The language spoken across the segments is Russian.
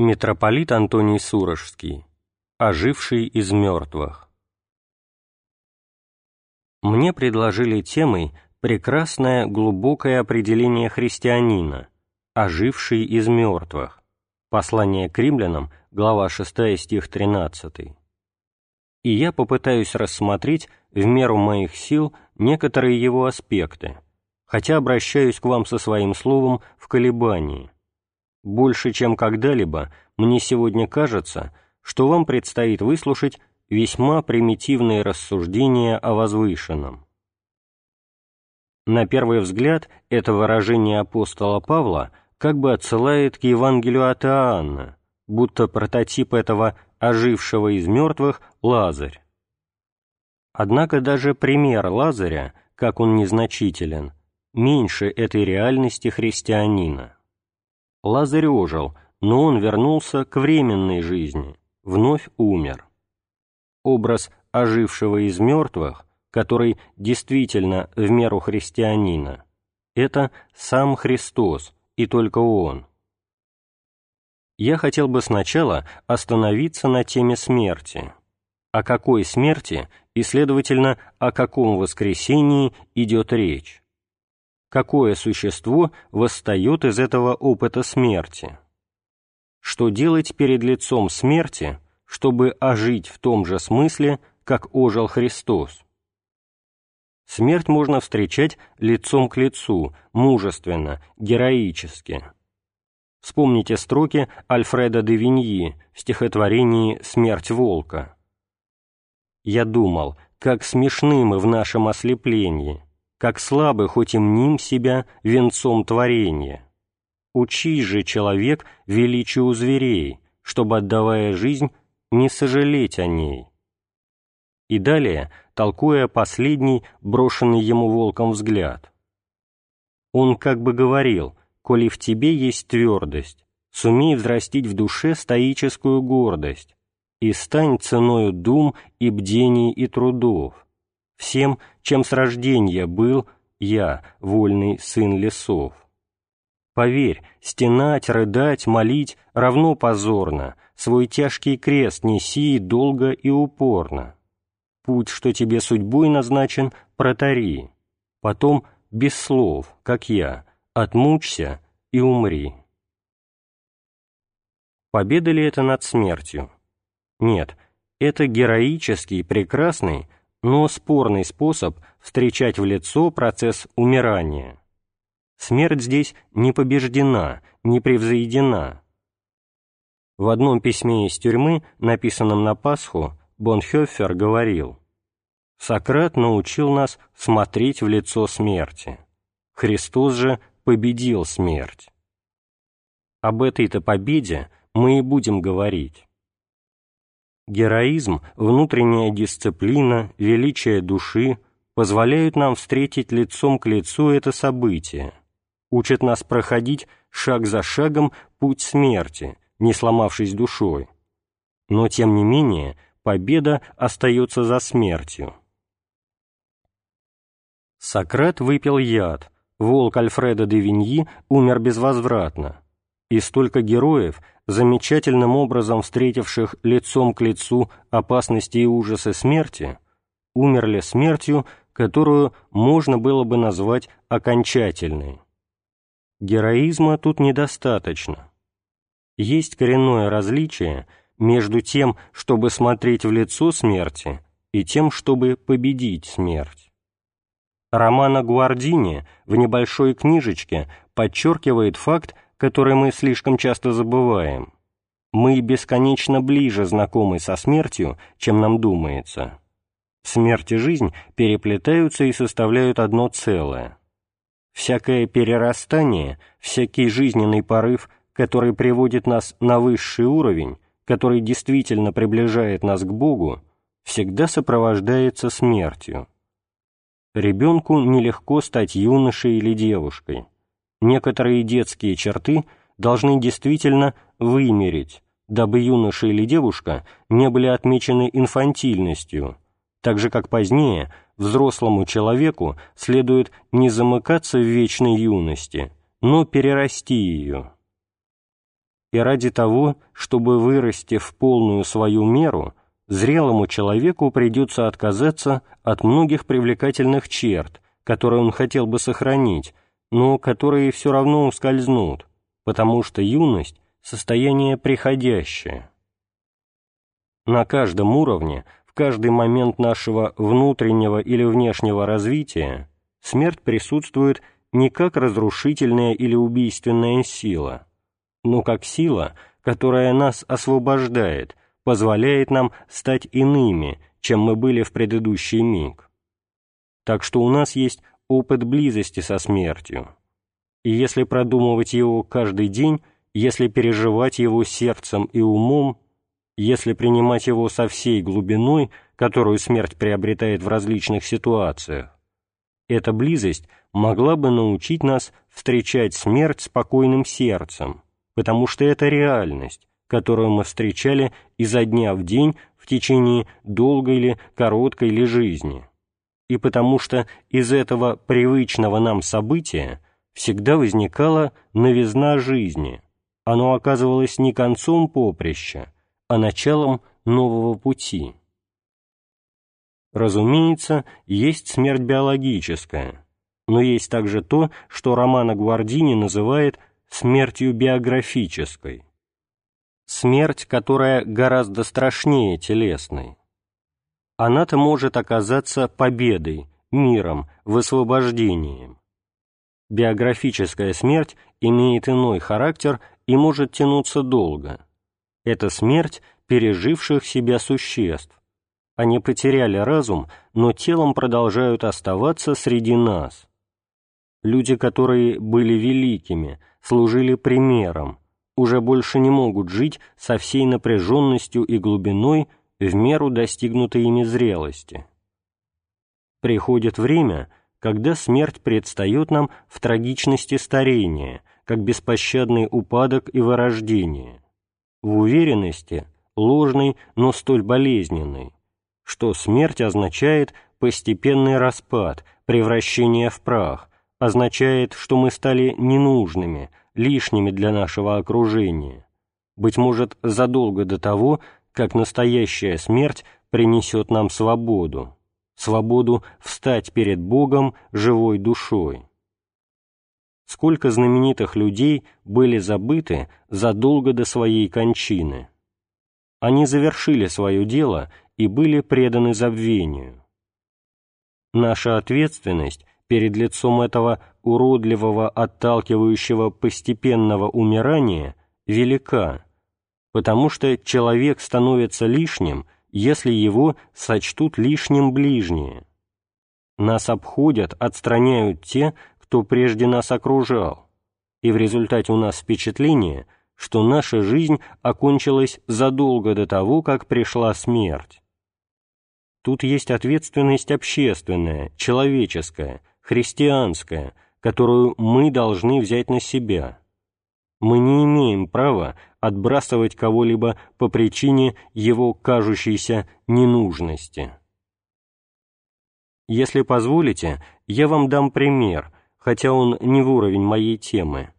Митрополит Антоний Сурожский, оживший из мертвых. Мне предложили темой прекрасное глубокое определение христианина, оживший из мертвых. Послание к римлянам, глава 6, стих 13. И я попытаюсь рассмотреть в меру моих сил некоторые его аспекты, хотя обращаюсь к вам со своим словом в колебании – больше, чем когда-либо, мне сегодня кажется, что вам предстоит выслушать весьма примитивные рассуждения о возвышенном. На первый взгляд, это выражение апостола Павла как бы отсылает к Евангелию от Иоанна, будто прототип этого ожившего из мертвых Лазарь. Однако даже пример Лазаря, как он незначителен, меньше этой реальности христианина. Лазарь ожил, но он вернулся к временной жизни, вновь умер. Образ ожившего из мертвых, который действительно в меру христианина, это сам Христос, и только Он. Я хотел бы сначала остановиться на теме смерти. О какой смерти и, следовательно, о каком воскресении идет речь? Какое существо восстает из этого опыта смерти. Что делать перед лицом смерти, чтобы ожить в том же смысле, как ожил Христос? Смерть можно встречать лицом к лицу, мужественно, героически. Вспомните строки Альфреда де Виньи в стихотворении «Смерть волка». «Я думал, как смешны мы в нашем ослеплении, как слабы хоть и мним себя венцом творения. Учи же, человек, величию зверей, чтобы, отдавая жизнь, не сожалеть о ней. И далее, толкуя последний, брошенный ему волком взгляд. Он как бы говорил, коли в тебе есть твердость, сумей взрастить в душе стоическую гордость, и стань ценою дум и бдений и трудов, всем, чем с рождения был я, вольный сын лесов. Поверь, стенать, рыдать, молить равно позорно, свой тяжкий крест неси долго и упорно. Путь, что тебе судьбой назначен, протари, потом без слов, как я, отмучься и умри. Победа ли это над смертью? Нет, это героический, прекрасный, но спорный способ встречать в лицо процесс умирания. Смерть здесь не побеждена, не превзойдена. В одном письме из тюрьмы, написанном на Пасху, Бонхёффер говорил «Сократ научил нас смотреть в лицо смерти. Христос же победил смерть». Об этой-то победе мы и будем говорить. Героизм, внутренняя дисциплина, величие души позволяют нам встретить лицом к лицу это событие, учат нас проходить шаг за шагом путь смерти, не сломавшись душой. Но, тем не менее, победа остается за смертью. Сократ выпил яд, волк Альфреда де Виньи умер безвозвратно, и столько героев, замечательным образом встретивших лицом к лицу опасности и ужасы смерти, умерли смертью, которую можно было бы назвать окончательной. Героизма тут недостаточно. Есть коренное различие между тем, чтобы смотреть в лицо смерти, и тем, чтобы победить смерть. Романа Гуардини в небольшой книжечке подчеркивает факт, который мы слишком часто забываем. Мы бесконечно ближе знакомы со смертью, чем нам думается. Смерть и жизнь переплетаются и составляют одно целое. Всякое перерастание, всякий жизненный порыв, который приводит нас на высший уровень, который действительно приближает нас к Богу, всегда сопровождается смертью. Ребенку нелегко стать юношей или девушкой некоторые детские черты должны действительно вымереть, дабы юноша или девушка не были отмечены инфантильностью, так же как позднее взрослому человеку следует не замыкаться в вечной юности, но перерасти ее. И ради того, чтобы вырасти в полную свою меру, зрелому человеку придется отказаться от многих привлекательных черт, которые он хотел бы сохранить, но которые все равно ускользнут, потому что юность – состояние приходящее. На каждом уровне, в каждый момент нашего внутреннего или внешнего развития смерть присутствует не как разрушительная или убийственная сила, но как сила, которая нас освобождает, позволяет нам стать иными, чем мы были в предыдущий миг. Так что у нас есть опыт близости со смертью. И если продумывать его каждый день, если переживать его сердцем и умом, если принимать его со всей глубиной, которую смерть приобретает в различных ситуациях, эта близость могла бы научить нас встречать смерть спокойным сердцем, потому что это реальность, которую мы встречали изо дня в день в течение долгой или короткой ли жизни, и потому что из этого привычного нам события всегда возникала новизна жизни, оно оказывалось не концом поприща, а началом нового пути. Разумеется, есть смерть биологическая, но есть также то, что Романо Гвардини называет смертью биографической. Смерть, которая гораздо страшнее телесной. Она-то может оказаться победой, миром, высвобождением. Биографическая смерть имеет иной характер и может тянуться долго. Это смерть переживших себя существ, они потеряли разум, но телом продолжают оставаться среди нас. Люди, которые были великими, служили примером, уже больше не могут жить со всей напряженностью и глубиной в меру достигнутой ими зрелости. Приходит время, когда смерть предстает нам в трагичности старения, как беспощадный упадок и вырождение, в уверенности, ложной, но столь болезненной, что смерть означает постепенный распад, превращение в прах, означает, что мы стали ненужными, лишними для нашего окружения, быть может, задолго до того, как настоящая смерть принесет нам свободу, свободу встать перед Богом живой душой. Сколько знаменитых людей были забыты задолго до своей кончины. Они завершили свое дело и были преданы забвению. Наша ответственность перед лицом этого уродливого, отталкивающего постепенного умирания велика, потому что человек становится лишним, если его сочтут лишним ближние. Нас обходят, отстраняют те, кто прежде нас окружал, и в результате у нас впечатление, что наша жизнь окончилась задолго до того, как пришла смерть. Тут есть ответственность общественная, человеческая, христианская, которую мы должны взять на себя. Мы не имеем права отбрасывать кого-либо по причине его кажущейся ненужности. Если позволите, я вам дам пример, хотя он не в уровень моей темы.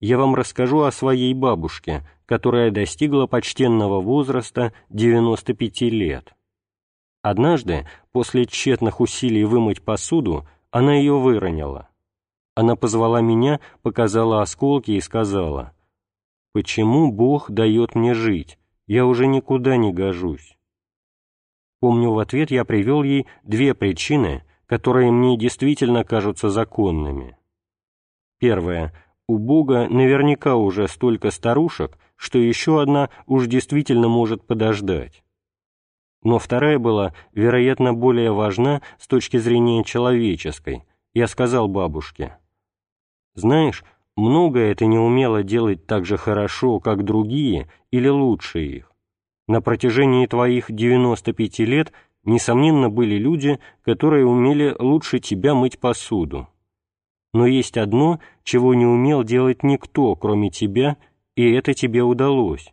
Я вам расскажу о своей бабушке, которая достигла почтенного возраста 95 лет. Однажды, после тщетных усилий вымыть посуду, она ее выронила. Она позвала меня, показала осколки и сказала, «Почему Бог дает мне жить? Я уже никуда не гожусь». Помню, в ответ я привел ей две причины, которые мне действительно кажутся законными. Первое. У Бога наверняка уже столько старушек, что еще одна уж действительно может подождать но вторая была, вероятно, более важна с точки зрения человеческой. Я сказал бабушке, «Знаешь, многое ты не умела делать так же хорошо, как другие, или лучше их. На протяжении твоих 95 лет, несомненно, были люди, которые умели лучше тебя мыть посуду. Но есть одно, чего не умел делать никто, кроме тебя, и это тебе удалось.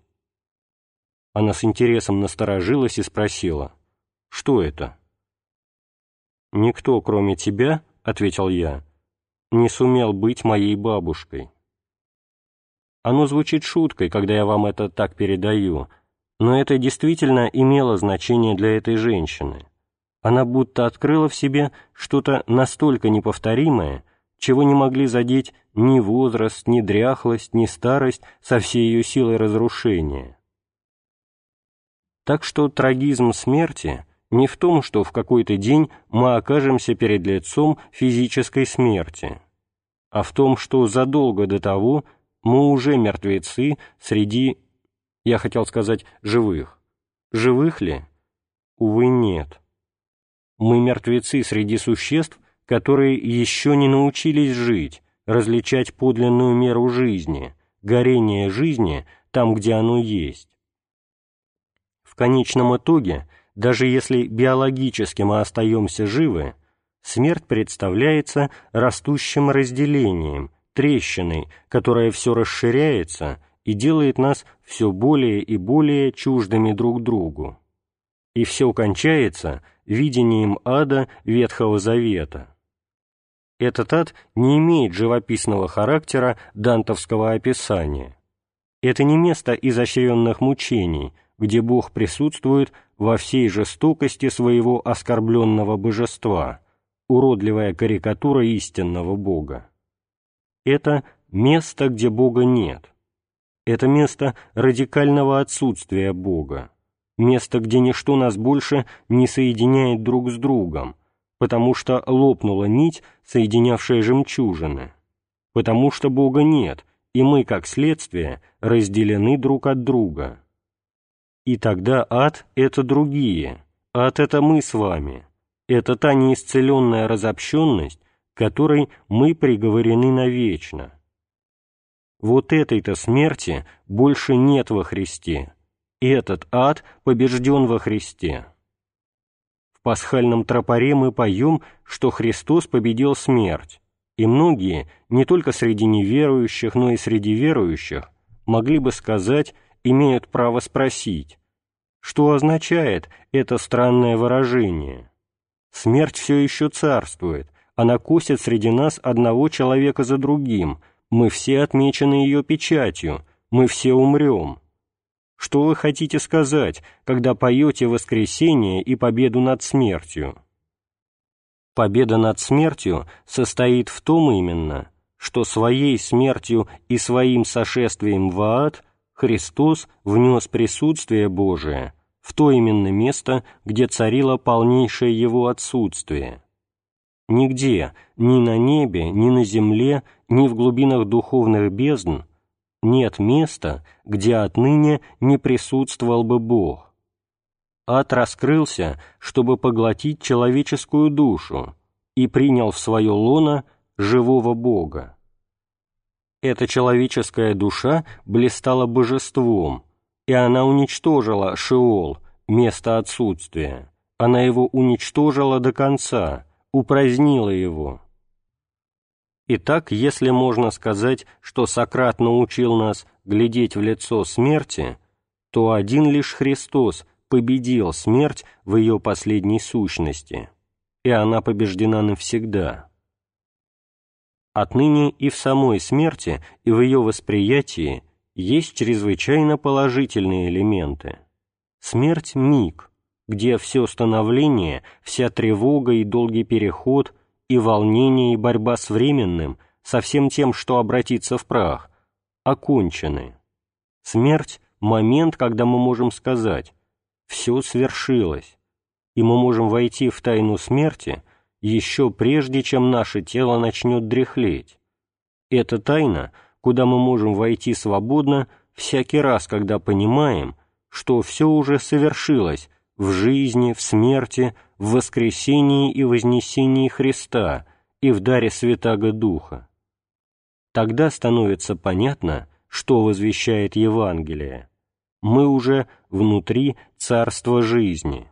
Она с интересом насторожилась и спросила, «Что это?» «Никто, кроме тебя, — ответил я, — не сумел быть моей бабушкой». Оно звучит шуткой, когда я вам это так передаю, но это действительно имело значение для этой женщины. Она будто открыла в себе что-то настолько неповторимое, чего не могли задеть ни возраст, ни дряхлость, ни старость со всей ее силой разрушения. Так что трагизм смерти не в том, что в какой-то день мы окажемся перед лицом физической смерти, а в том, что задолго до того мы уже мертвецы среди, я хотел сказать, живых. Живых ли? Увы, нет. Мы мертвецы среди существ, которые еще не научились жить, различать подлинную меру жизни, горение жизни там, где оно есть. В конечном итоге, даже если биологически мы остаемся живы, смерть представляется растущим разделением, трещиной, которая все расширяется и делает нас все более и более чуждыми друг другу. И все кончается видением ада Ветхого Завета. Этот ад не имеет живописного характера дантовского описания. Это не место изощренных мучений, где Бог присутствует во всей жестокости своего оскорбленного божества, уродливая карикатура истинного Бога. Это место, где Бога нет. Это место радикального отсутствия Бога, место, где ничто нас больше не соединяет друг с другом, потому что лопнула нить, соединявшая жемчужины, потому что Бога нет, и мы, как следствие, разделены друг от друга. И тогда ад — это другие, ад — это мы с вами, это та неисцеленная разобщенность, которой мы приговорены навечно. Вот этой-то смерти больше нет во Христе, этот ад побежден во Христе. В пасхальном тропаре мы поем, что Христос победил смерть, и многие, не только среди неверующих, но и среди верующих, могли бы сказать, имеют право спросить, что означает это странное выражение. Смерть все еще царствует, она косит среди нас одного человека за другим, мы все отмечены ее печатью, мы все умрем. Что вы хотите сказать, когда поете воскресение и победу над смертью? Победа над смертью состоит в том именно, что своей смертью и своим сошествием в ад Христос внес присутствие Божие в то именно место, где царило полнейшее Его отсутствие. Нигде, ни на небе, ни на земле, ни в глубинах духовных бездн нет места, где отныне не присутствовал бы Бог. Ад раскрылся, чтобы поглотить человеческую душу, и принял в свое лоно живого Бога. Эта человеческая душа блистала божеством, и она уничтожила Шеол, место отсутствия. Она его уничтожила до конца, упразднила его. Итак, если можно сказать, что Сократ научил нас глядеть в лицо смерти, то один лишь Христос победил смерть в ее последней сущности, и она побеждена навсегда. Отныне и в самой смерти, и в ее восприятии есть чрезвычайно положительные элементы. Смерть — миг, где все становление, вся тревога и долгий переход — и волнение, и борьба с временным, со всем тем, что обратится в прах, окончены. Смерть — момент, когда мы можем сказать «все свершилось», и мы можем войти в тайну смерти еще прежде, чем наше тело начнет дряхлеть. Это тайна, куда мы можем войти свободно всякий раз, когда понимаем, что все уже совершилось в жизни, в смерти, в воскресении и вознесении Христа и в даре Святаго Духа. Тогда становится понятно, что возвещает Евангелие. Мы уже внутри царства жизни.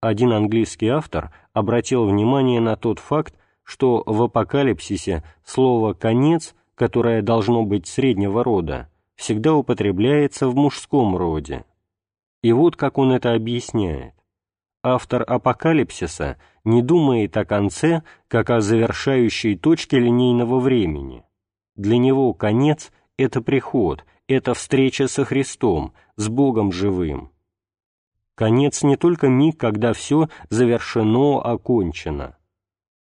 Один английский автор обратил внимание на тот факт, что в апокалипсисе слово «конец», которое должно быть среднего рода, всегда употребляется в мужском роде. И вот как он это объясняет автор «Апокалипсиса» не думает о конце, как о завершающей точке линейного времени. Для него конец — это приход, это встреча со Христом, с Богом живым. Конец не только миг, когда все завершено, окончено.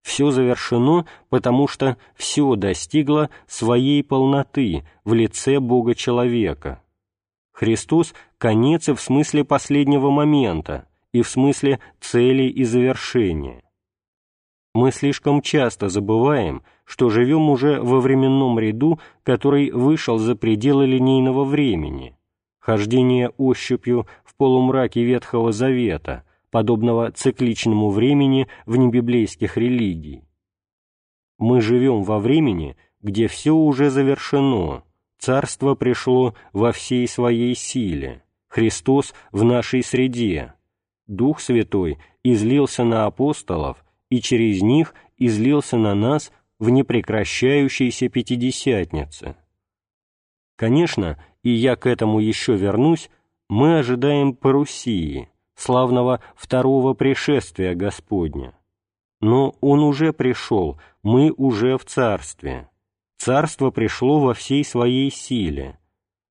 Все завершено, потому что все достигло своей полноты в лице Бога-человека. Христос — конец и в смысле последнего момента, и в смысле цели и завершения. Мы слишком часто забываем, что живем уже во временном ряду, который вышел за пределы линейного времени, хождение ощупью в полумраке Ветхого Завета, подобного цикличному времени в небиблейских религий. Мы живем во времени, где все уже завершено, Царство пришло во всей своей силе, Христос в нашей среде, Дух Святой излился на апостолов и через них излился на нас в непрекращающейся Пятидесятнице. Конечно, и я к этому еще вернусь, мы ожидаем парусии, славного второго пришествия Господня. Но Он уже пришел, мы уже в Царстве. Царство пришло во всей своей силе.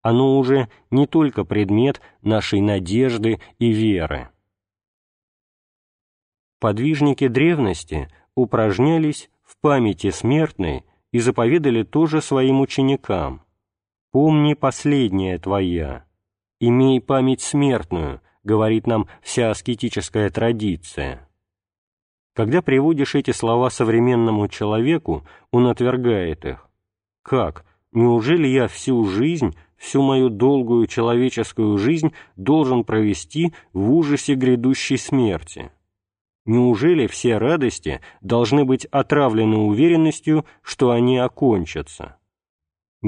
Оно уже не только предмет нашей надежды и веры. Подвижники древности упражнялись в памяти смертной и заповедали тоже своим ученикам. «Помни последнее твоя, имей память смертную», говорит нам вся аскетическая традиция. Когда приводишь эти слова современному человеку, он отвергает их. Как? Неужели я всю жизнь, всю мою долгую человеческую жизнь должен провести в ужасе грядущей смерти? Неужели все радости должны быть отравлены уверенностью, что они окончатся?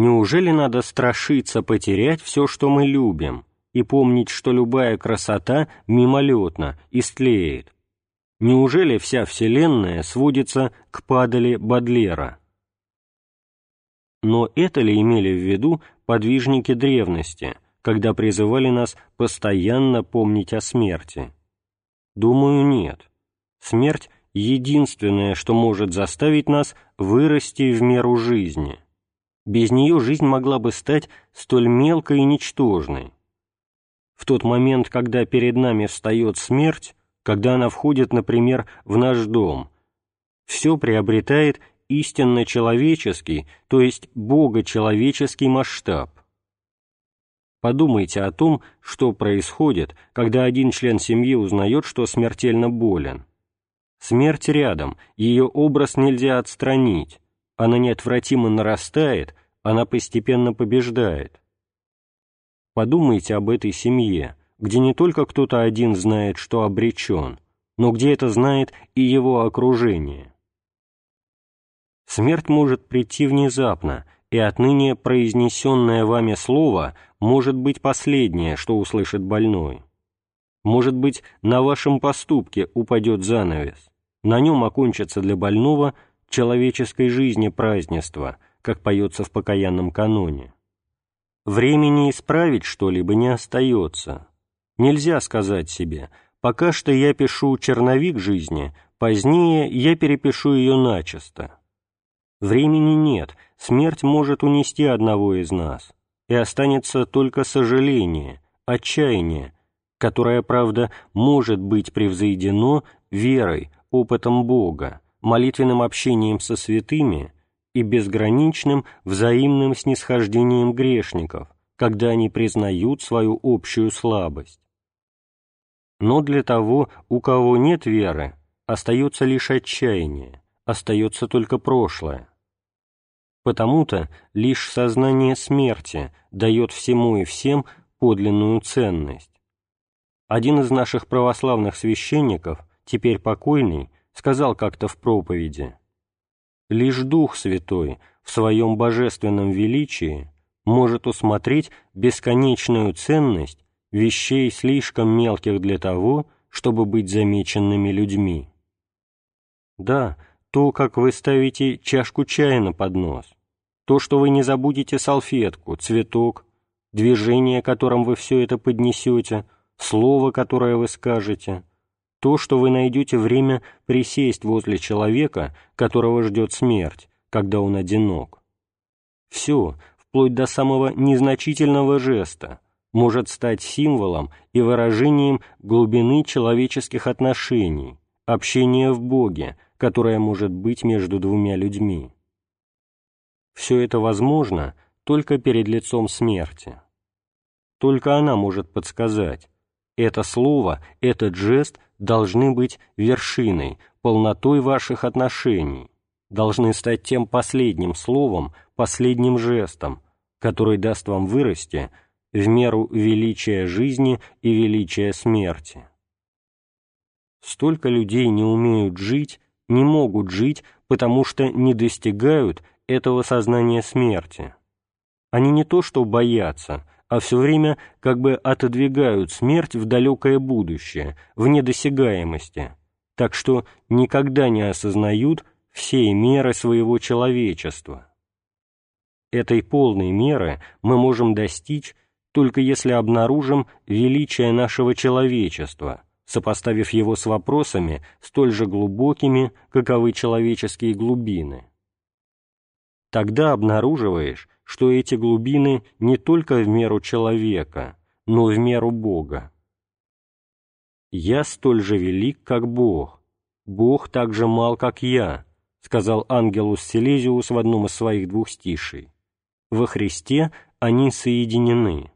Неужели надо страшиться потерять все, что мы любим, и помнить, что любая красота мимолетна, истлеет? Неужели вся Вселенная сводится к падали Бадлера? Но это ли имели в виду подвижники древности, когда призывали нас постоянно помнить о смерти? Думаю, нет. Смерть — единственное, что может заставить нас вырасти в меру жизни. Без нее жизнь могла бы стать столь мелкой и ничтожной. В тот момент, когда перед нами встает смерть, когда она входит, например, в наш дом, все приобретает истинно человеческий, то есть богочеловеческий масштаб. Подумайте о том, что происходит, когда один член семьи узнает, что смертельно болен. Смерть рядом, ее образ нельзя отстранить, она неотвратимо нарастает, она постепенно побеждает. Подумайте об этой семье, где не только кто-то один знает, что обречен, но где это знает и его окружение. Смерть может прийти внезапно, и отныне произнесенное вами слово может быть последнее, что услышит больной. Может быть, на вашем поступке упадет занавес, на нем окончится для больного человеческой жизни празднество, как поется в покаянном каноне. Времени исправить что-либо не остается. Нельзя сказать себе, пока что я пишу черновик жизни, позднее я перепишу ее начисто. Времени нет, смерть может унести одного из нас, и останется только сожаление, отчаяние, которое, правда, может быть превзойдено верой, опытом Бога, молитвенным общением со святыми и безграничным взаимным снисхождением грешников, когда они признают свою общую слабость. Но для того, у кого нет веры, остается лишь отчаяние, остается только прошлое. Потому-то лишь сознание смерти дает всему и всем подлинную ценность. Один из наших православных священников, теперь покойный, сказал как-то в проповеди, «Лишь Дух Святой в своем божественном величии может усмотреть бесконечную ценность вещей слишком мелких для того, чтобы быть замеченными людьми». Да, то, как вы ставите чашку чая на поднос, то, что вы не забудете салфетку, цветок, движение, которым вы все это поднесете, слово, которое вы скажете, то, что вы найдете время присесть возле человека, которого ждет смерть, когда он одинок. все, вплоть до самого незначительного жеста, может стать символом и выражением глубины человеческих отношений, общения в Боге, которое может быть между двумя людьми. Все это возможно только перед лицом смерти. Только она может подсказать, это слово, этот жест должны быть вершиной, полнотой ваших отношений, должны стать тем последним словом, последним жестом, который даст вам вырасти в меру величия жизни и величия смерти. Столько людей не умеют жить, не могут жить, потому что не достигают этого сознания смерти. Они не то что боятся, а все время как бы отодвигают смерть в далекое будущее, в недосягаемости, так что никогда не осознают всей меры своего человечества. Этой полной меры мы можем достичь, только если обнаружим величие нашего человечества, сопоставив его с вопросами столь же глубокими, каковы человеческие глубины. Тогда обнаруживаешь, что эти глубины не только в меру человека, но в меру Бога. «Я столь же велик, как Бог, Бог так же мал, как я», сказал Ангелус Силезиус в одном из своих двух стишей. «Во Христе они соединены.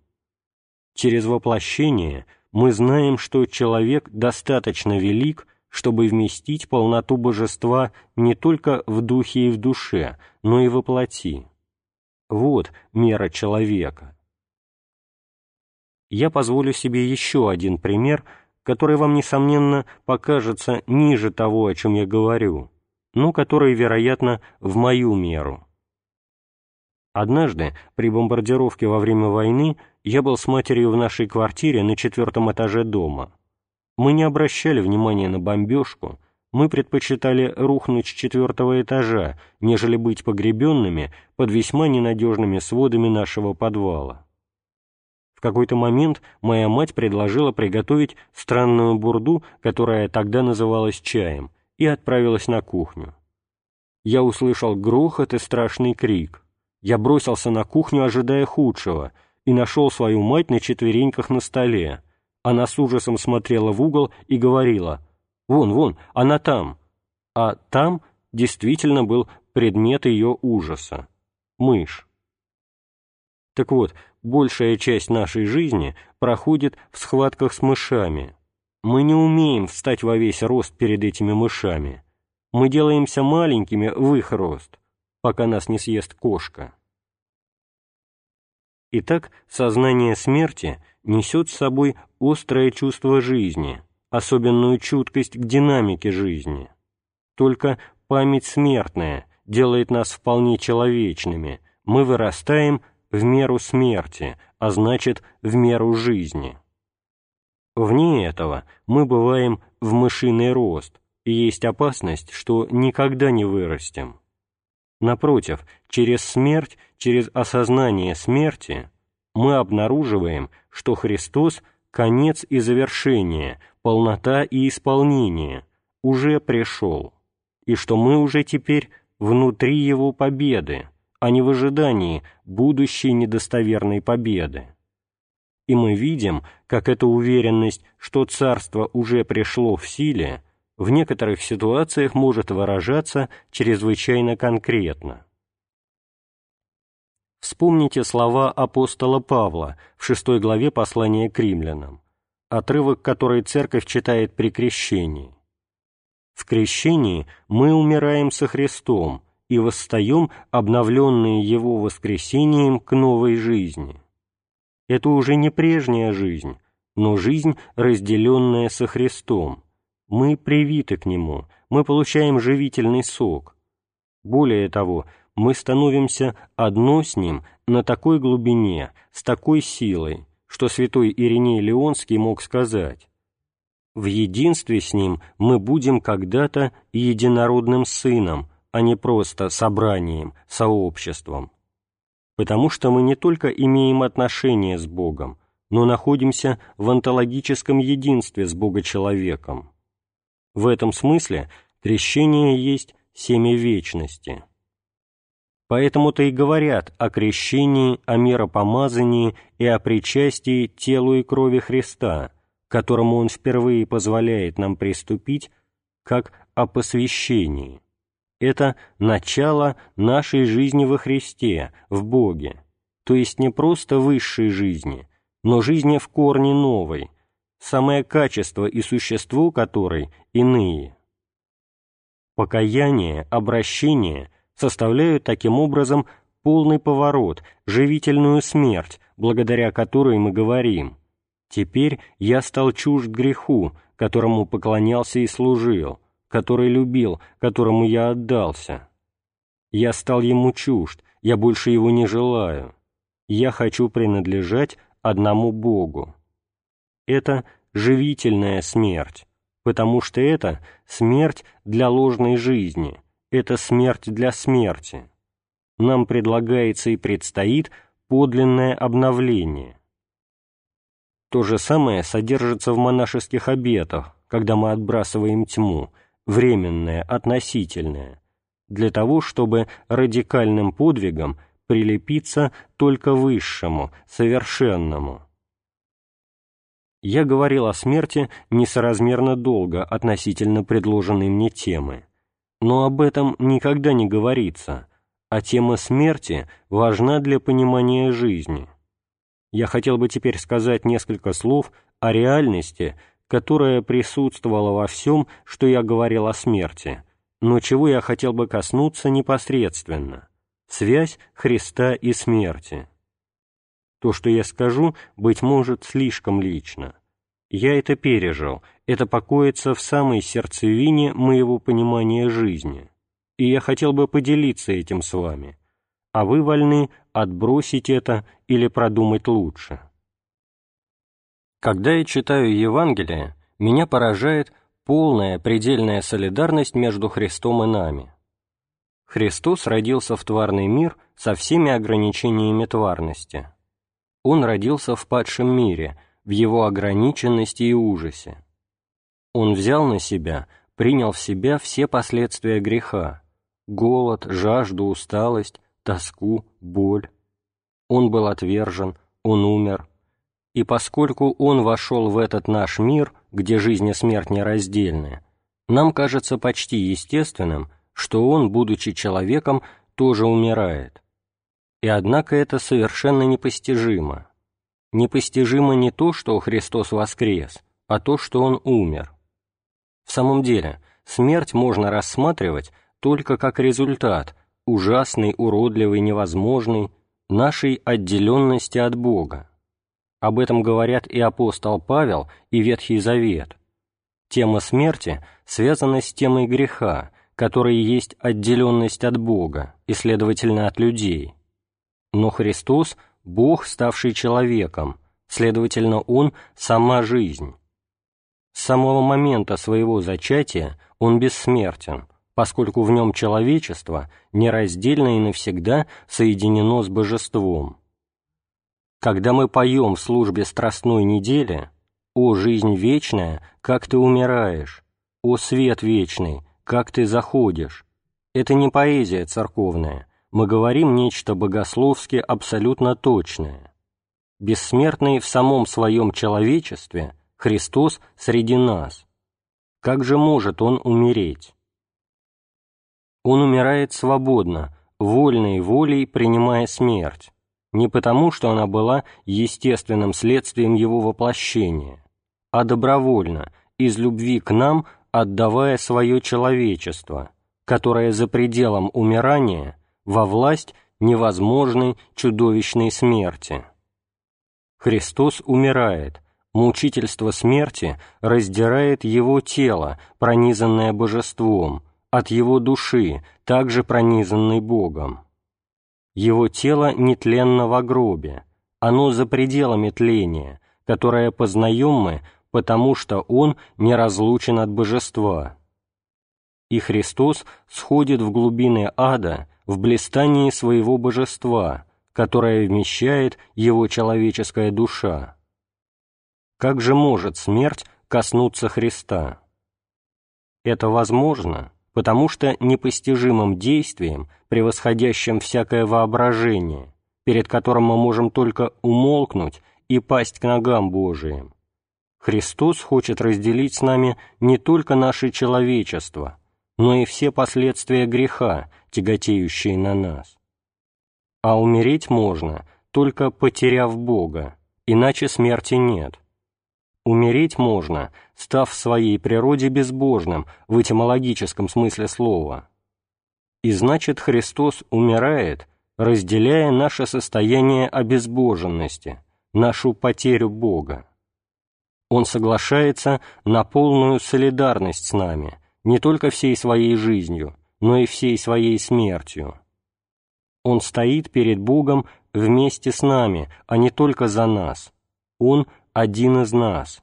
Через воплощение мы знаем, что человек достаточно велик, чтобы вместить полноту божества не только в духе и в душе, но и во плоти. Вот мера человека. Я позволю себе еще один пример, который вам, несомненно, покажется ниже того, о чем я говорю, но который, вероятно, в мою меру. Однажды, при бомбардировке во время войны, я был с матерью в нашей квартире на четвертом этаже дома. Мы не обращали внимания на бомбежку, мы предпочитали рухнуть с четвертого этажа, нежели быть погребенными под весьма ненадежными сводами нашего подвала. В какой-то момент моя мать предложила приготовить странную бурду, которая тогда называлась чаем, и отправилась на кухню. Я услышал грохот и страшный крик. Я бросился на кухню, ожидая худшего, и нашел свою мать на четвереньках на столе. Она с ужасом смотрела в угол и говорила — Вон, вон, она там. А там действительно был предмет ее ужаса — мышь. Так вот, большая часть нашей жизни проходит в схватках с мышами. Мы не умеем встать во весь рост перед этими мышами. Мы делаемся маленькими в их рост, пока нас не съест кошка. Итак, сознание смерти несет с собой острое чувство жизни — особенную чуткость к динамике жизни. Только память смертная делает нас вполне человечными, мы вырастаем в меру смерти, а значит, в меру жизни. Вне этого мы бываем в мышиный рост, и есть опасность, что никогда не вырастем. Напротив, через смерть, через осознание смерти мы обнаруживаем, что Христос – конец и завершение, полнота и исполнение, уже пришел, и что мы уже теперь внутри его победы, а не в ожидании будущей недостоверной победы. И мы видим, как эта уверенность, что царство уже пришло в силе, в некоторых ситуациях может выражаться чрезвычайно конкретно. Вспомните слова апостола Павла в шестой главе послания к римлянам отрывок, который Церковь читает при крещении. В крещении мы умираем со Христом и восстаем, обновленные Его воскресением, к новой жизни. Это уже не прежняя жизнь, но жизнь, разделенная со Христом. Мы привиты к Нему, мы получаем живительный сок. Более того, мы становимся одно с Ним на такой глубине, с такой силой, что святой Ириней Леонский мог сказать «В единстве с Ним мы будем когда-то единородным Сыном, а не просто собранием, сообществом, потому что мы не только имеем отношение с Богом, но находимся в онтологическом единстве с Богочеловеком. В этом смысле крещение есть семя вечности. Поэтому-то и говорят о крещении, о миропомазании и о причастии телу и крови Христа, которому Он впервые позволяет нам приступить, как о посвящении. Это начало нашей жизни во Христе, в Боге, то есть не просто высшей жизни, но жизни в корне новой, самое качество и существо которой иные. Покаяние, обращение – составляют таким образом полный поворот, живительную смерть, благодаря которой мы говорим «Теперь я стал чужд греху, которому поклонялся и служил, который любил, которому я отдался. Я стал ему чужд, я больше его не желаю. Я хочу принадлежать одному Богу». Это живительная смерть, потому что это смерть для ложной жизни – это смерть для смерти. Нам предлагается и предстоит подлинное обновление. То же самое содержится в монашеских обетах, когда мы отбрасываем тьму, временное, относительное, для того, чтобы радикальным подвигом прилепиться только высшему, совершенному. Я говорил о смерти несоразмерно долго относительно предложенной мне темы. Но об этом никогда не говорится, а тема смерти важна для понимания жизни. Я хотел бы теперь сказать несколько слов о реальности, которая присутствовала во всем, что я говорил о смерти, но чего я хотел бы коснуться непосредственно – связь Христа и смерти. То, что я скажу, быть может, слишком лично. Я это пережил, это покоится в самой сердцевине моего понимания жизни, и я хотел бы поделиться этим с вами, а вы вольны отбросить это или продумать лучше. Когда я читаю Евангелие, меня поражает полная предельная солидарность между Христом и нами. Христос родился в тварный мир со всеми ограничениями тварности. Он родился в падшем мире – в его ограниченности и ужасе. Он взял на себя, принял в себя все последствия греха – голод, жажду, усталость, тоску, боль. Он был отвержен, он умер. И поскольку он вошел в этот наш мир, где жизнь и смерть нераздельны, нам кажется почти естественным, что он, будучи человеком, тоже умирает. И однако это совершенно непостижимо – непостижимо не то, что Христос воскрес, а то, что Он умер. В самом деле, смерть можно рассматривать только как результат, ужасный, уродливый, невозможный, нашей отделенности от Бога. Об этом говорят и апостол Павел, и Ветхий Завет. Тема смерти связана с темой греха, которая есть отделенность от Бога и, следовательно, от людей. Но Христос – Бог, ставший человеком, следовательно, Он – сама жизнь. С самого момента своего зачатия Он бессмертен, поскольку в нем человечество нераздельно и навсегда соединено с божеством. Когда мы поем в службе Страстной недели «О, жизнь вечная, как ты умираешь! О, свет вечный, как ты заходишь!» Это не поэзия церковная, мы говорим нечто богословски абсолютно точное. Бессмертный в самом своем человечестве, Христос среди нас. Как же может Он умереть? Он умирает свободно, вольной волей принимая смерть, не потому, что она была естественным следствием Его воплощения, а добровольно, из любви к нам, отдавая свое человечество, которое за пределом умирания – во власть невозможной чудовищной смерти. Христос умирает, мучительство смерти раздирает его тело, пронизанное божеством, от его души, также пронизанной Богом. Его тело нетленно в гробе, оно за пределами тления, которое познаем мы, потому что он неразлучен от божества. И Христос сходит в глубины ада в блистании своего божества, которое вмещает его человеческая душа. Как же может смерть коснуться Христа? Это возможно, потому что непостижимым действием, превосходящим всякое воображение, перед которым мы можем только умолкнуть и пасть к ногам Божиим, Христос хочет разделить с нами не только наше человечество, но и все последствия греха, тяготеющие на нас. А умереть можно, только потеряв Бога, иначе смерти нет. Умереть можно, став в своей природе безбожным в этимологическом смысле слова. И значит, Христос умирает, разделяя наше состояние обезбоженности, нашу потерю Бога. Он соглашается на полную солидарность с нами, не только всей своей жизнью, но и всей своей смертью. Он стоит перед Богом вместе с нами, а не только за нас. Он один из нас.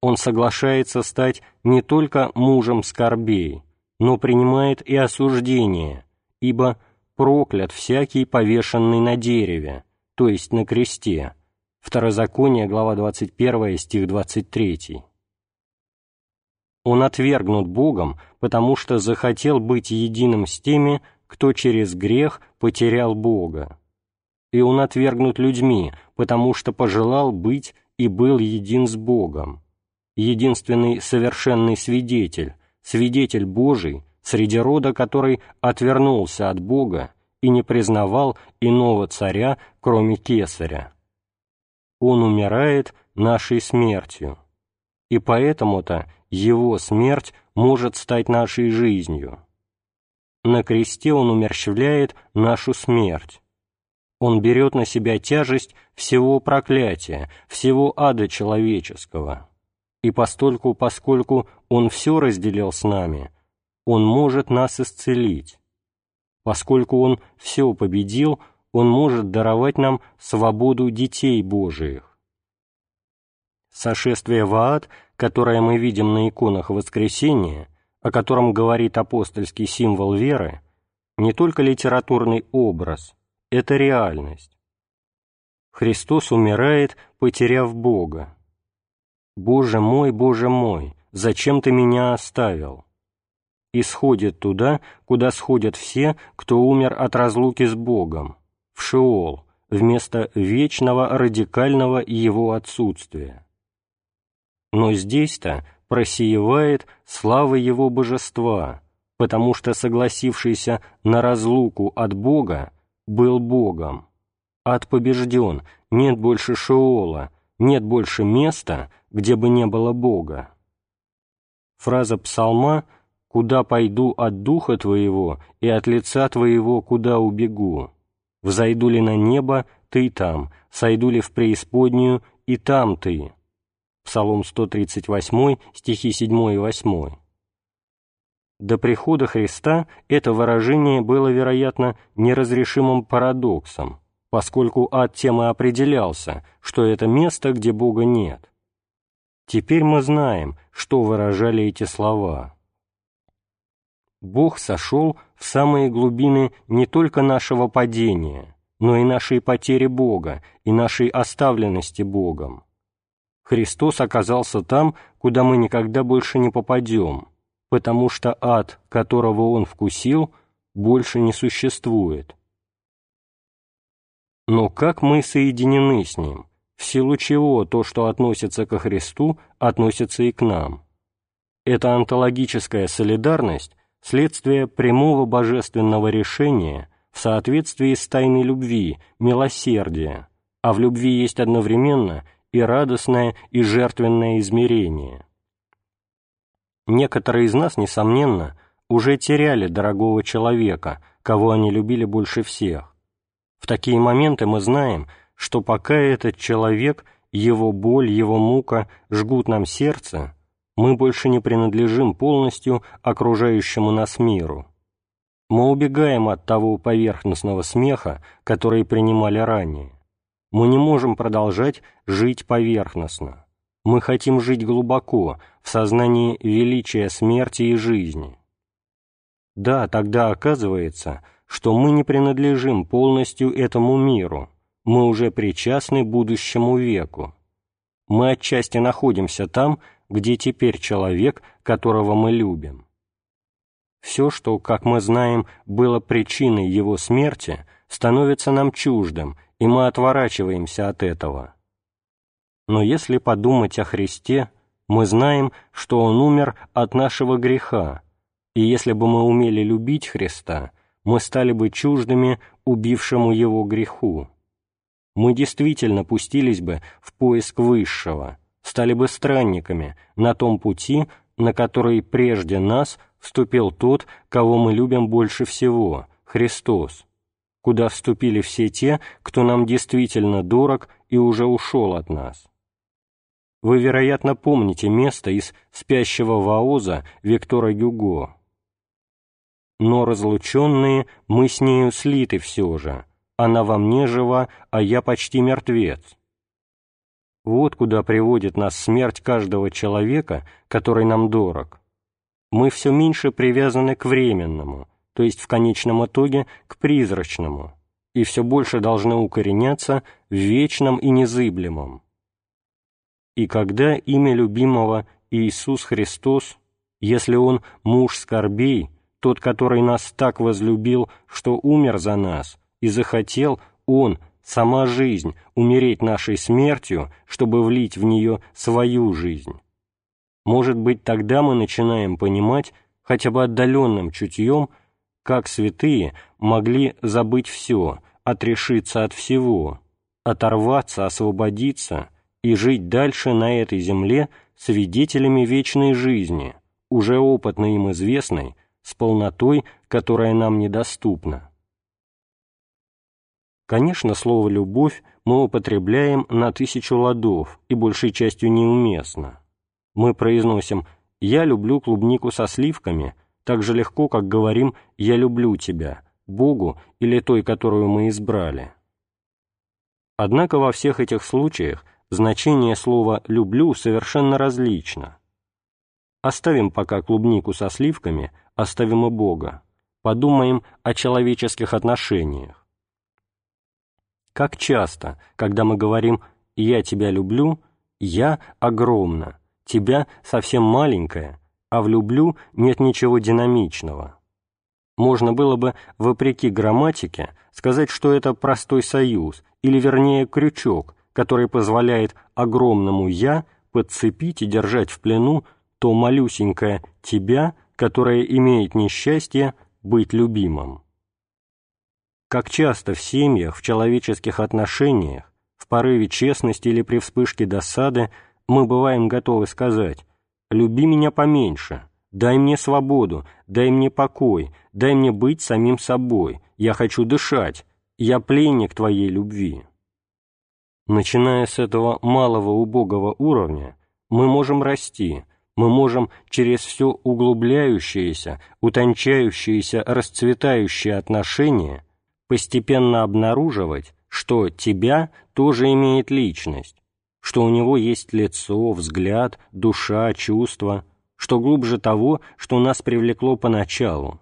Он соглашается стать не только мужем скорбей, но принимает и осуждение, ибо проклят всякий повешенный на дереве, то есть на кресте. Второзаконие, глава 21, стих 23. Он отвергнут Богом, потому что захотел быть единым с теми, кто через грех потерял Бога. И он отвергнут людьми, потому что пожелал быть и был един с Богом. Единственный совершенный свидетель, свидетель Божий, среди рода который отвернулся от Бога и не признавал иного царя, кроме Кесаря. Он умирает нашей смертью, и поэтому-то его смерть может стать нашей жизнью. На кресте Он умерщвляет нашу смерть. Он берет на себя тяжесть всего проклятия, всего ада человеческого. И постольку, поскольку Он все разделил с нами, Он может нас исцелить. Поскольку Он все победил, Он может даровать нам свободу детей Божиих. Сошествие в ад, которое мы видим на иконах Воскресения, о котором говорит апостольский символ веры, не только литературный образ, это реальность. Христос умирает, потеряв Бога. «Боже мой, Боже мой, зачем ты меня оставил?» и сходит туда, куда сходят все, кто умер от разлуки с Богом, в Шеол, вместо вечного радикального его отсутствия. Но здесь-то просеивает слава его божества, потому что согласившийся на разлуку от Бога был Богом. Ад побежден, нет больше Шеола, нет больше места, где бы не было Бога. Фраза псалма «Куда пойду от духа твоего, и от лица твоего куда убегу? Взойду ли на небо, ты там, сойду ли в преисподнюю, и там ты». Псалом 138, стихи 7 и 8. До прихода Христа это выражение было, вероятно, неразрешимым парадоксом, поскольку ад тем и определялся, что это место, где Бога нет. Теперь мы знаем, что выражали эти слова. Бог сошел в самые глубины не только нашего падения, но и нашей потери Бога и нашей оставленности Богом. Христос оказался там, куда мы никогда больше не попадем, потому что ад, которого Он вкусил, больше не существует. Но как мы соединены с Ним? В силу чего то, что относится ко Христу, относится и к нам? Эта онтологическая солидарность – следствие прямого божественного решения в соответствии с тайной любви, милосердия, а в любви есть одновременно – и радостное, и жертвенное измерение. Некоторые из нас, несомненно, уже теряли дорогого человека, кого они любили больше всех. В такие моменты мы знаем, что пока этот человек, его боль, его мука жгут нам сердце, мы больше не принадлежим полностью окружающему нас миру. Мы убегаем от того поверхностного смеха, который принимали ранее. Мы не можем продолжать жить поверхностно. Мы хотим жить глубоко, в сознании величия смерти и жизни. Да, тогда оказывается, что мы не принадлежим полностью этому миру, мы уже причастны будущему веку. Мы отчасти находимся там, где теперь человек, которого мы любим. Все, что, как мы знаем, было причиной Его смерти, становится нам чуждым, и мы отворачиваемся от этого. Но если подумать о Христе, мы знаем, что Он умер от нашего греха, и если бы мы умели любить Христа, мы стали бы чуждыми убившему Его греху. Мы действительно пустились бы в поиск Высшего, стали бы странниками на том пути, на который прежде нас вступил тот, кого мы любим больше всего, Христос, куда вступили все те, кто нам действительно дорог и уже ушел от нас. Вы, вероятно, помните место из «Спящего Ваоза» Виктора Гюго. «Но разлученные мы с нею слиты все же, она во мне жива, а я почти мертвец». Вот куда приводит нас смерть каждого человека, который нам дорог. Мы все меньше привязаны к временному, то есть в конечном итоге к призрачному, и все больше должны укореняться в вечном и незыблемом. И когда имя любимого Иисус Христос, если Он муж скорбей, тот, который нас так возлюбил, что умер за нас, и захотел Он, сама жизнь, умереть нашей смертью, чтобы влить в нее свою жизнь. Может быть, тогда мы начинаем понимать хотя бы отдаленным чутьем, как святые могли забыть все, отрешиться от всего, оторваться, освободиться и жить дальше на этой земле свидетелями вечной жизни, уже опытно им известной, с полнотой, которая нам недоступна. Конечно, слово «любовь» мы употребляем на тысячу ладов и большей частью неуместно. Мы произносим «я люблю клубнику со сливками» так же легко, как говорим «я люблю тебя», Богу или той, которую мы избрали. Однако во всех этих случаях значение слова «люблю» совершенно различно. Оставим пока клубнику со сливками, оставим и Бога. Подумаем о человеческих отношениях. Как часто, когда мы говорим «я тебя люблю», «я» огромно, «тебя» совсем маленькое, а в «люблю» нет ничего динамичного. Можно было бы, вопреки грамматике, сказать, что это простой союз, или вернее крючок, который позволяет огромному «я» подцепить и держать в плену то малюсенькое «тебя», которое имеет несчастье быть любимым. Как часто в семьях, в человеческих отношениях, в порыве честности или при вспышке досады мы бываем готовы сказать «люби меня поменьше», «дай мне свободу», «дай мне покой», «дай мне быть самим собой», «я хочу дышать», «я пленник твоей любви». Начиная с этого малого убогого уровня, мы можем расти, мы можем через все углубляющиеся, утончающиеся, расцветающие отношения – постепенно обнаруживать, что тебя тоже имеет личность, что у него есть лицо, взгляд, душа, чувства, что глубже того, что нас привлекло поначалу.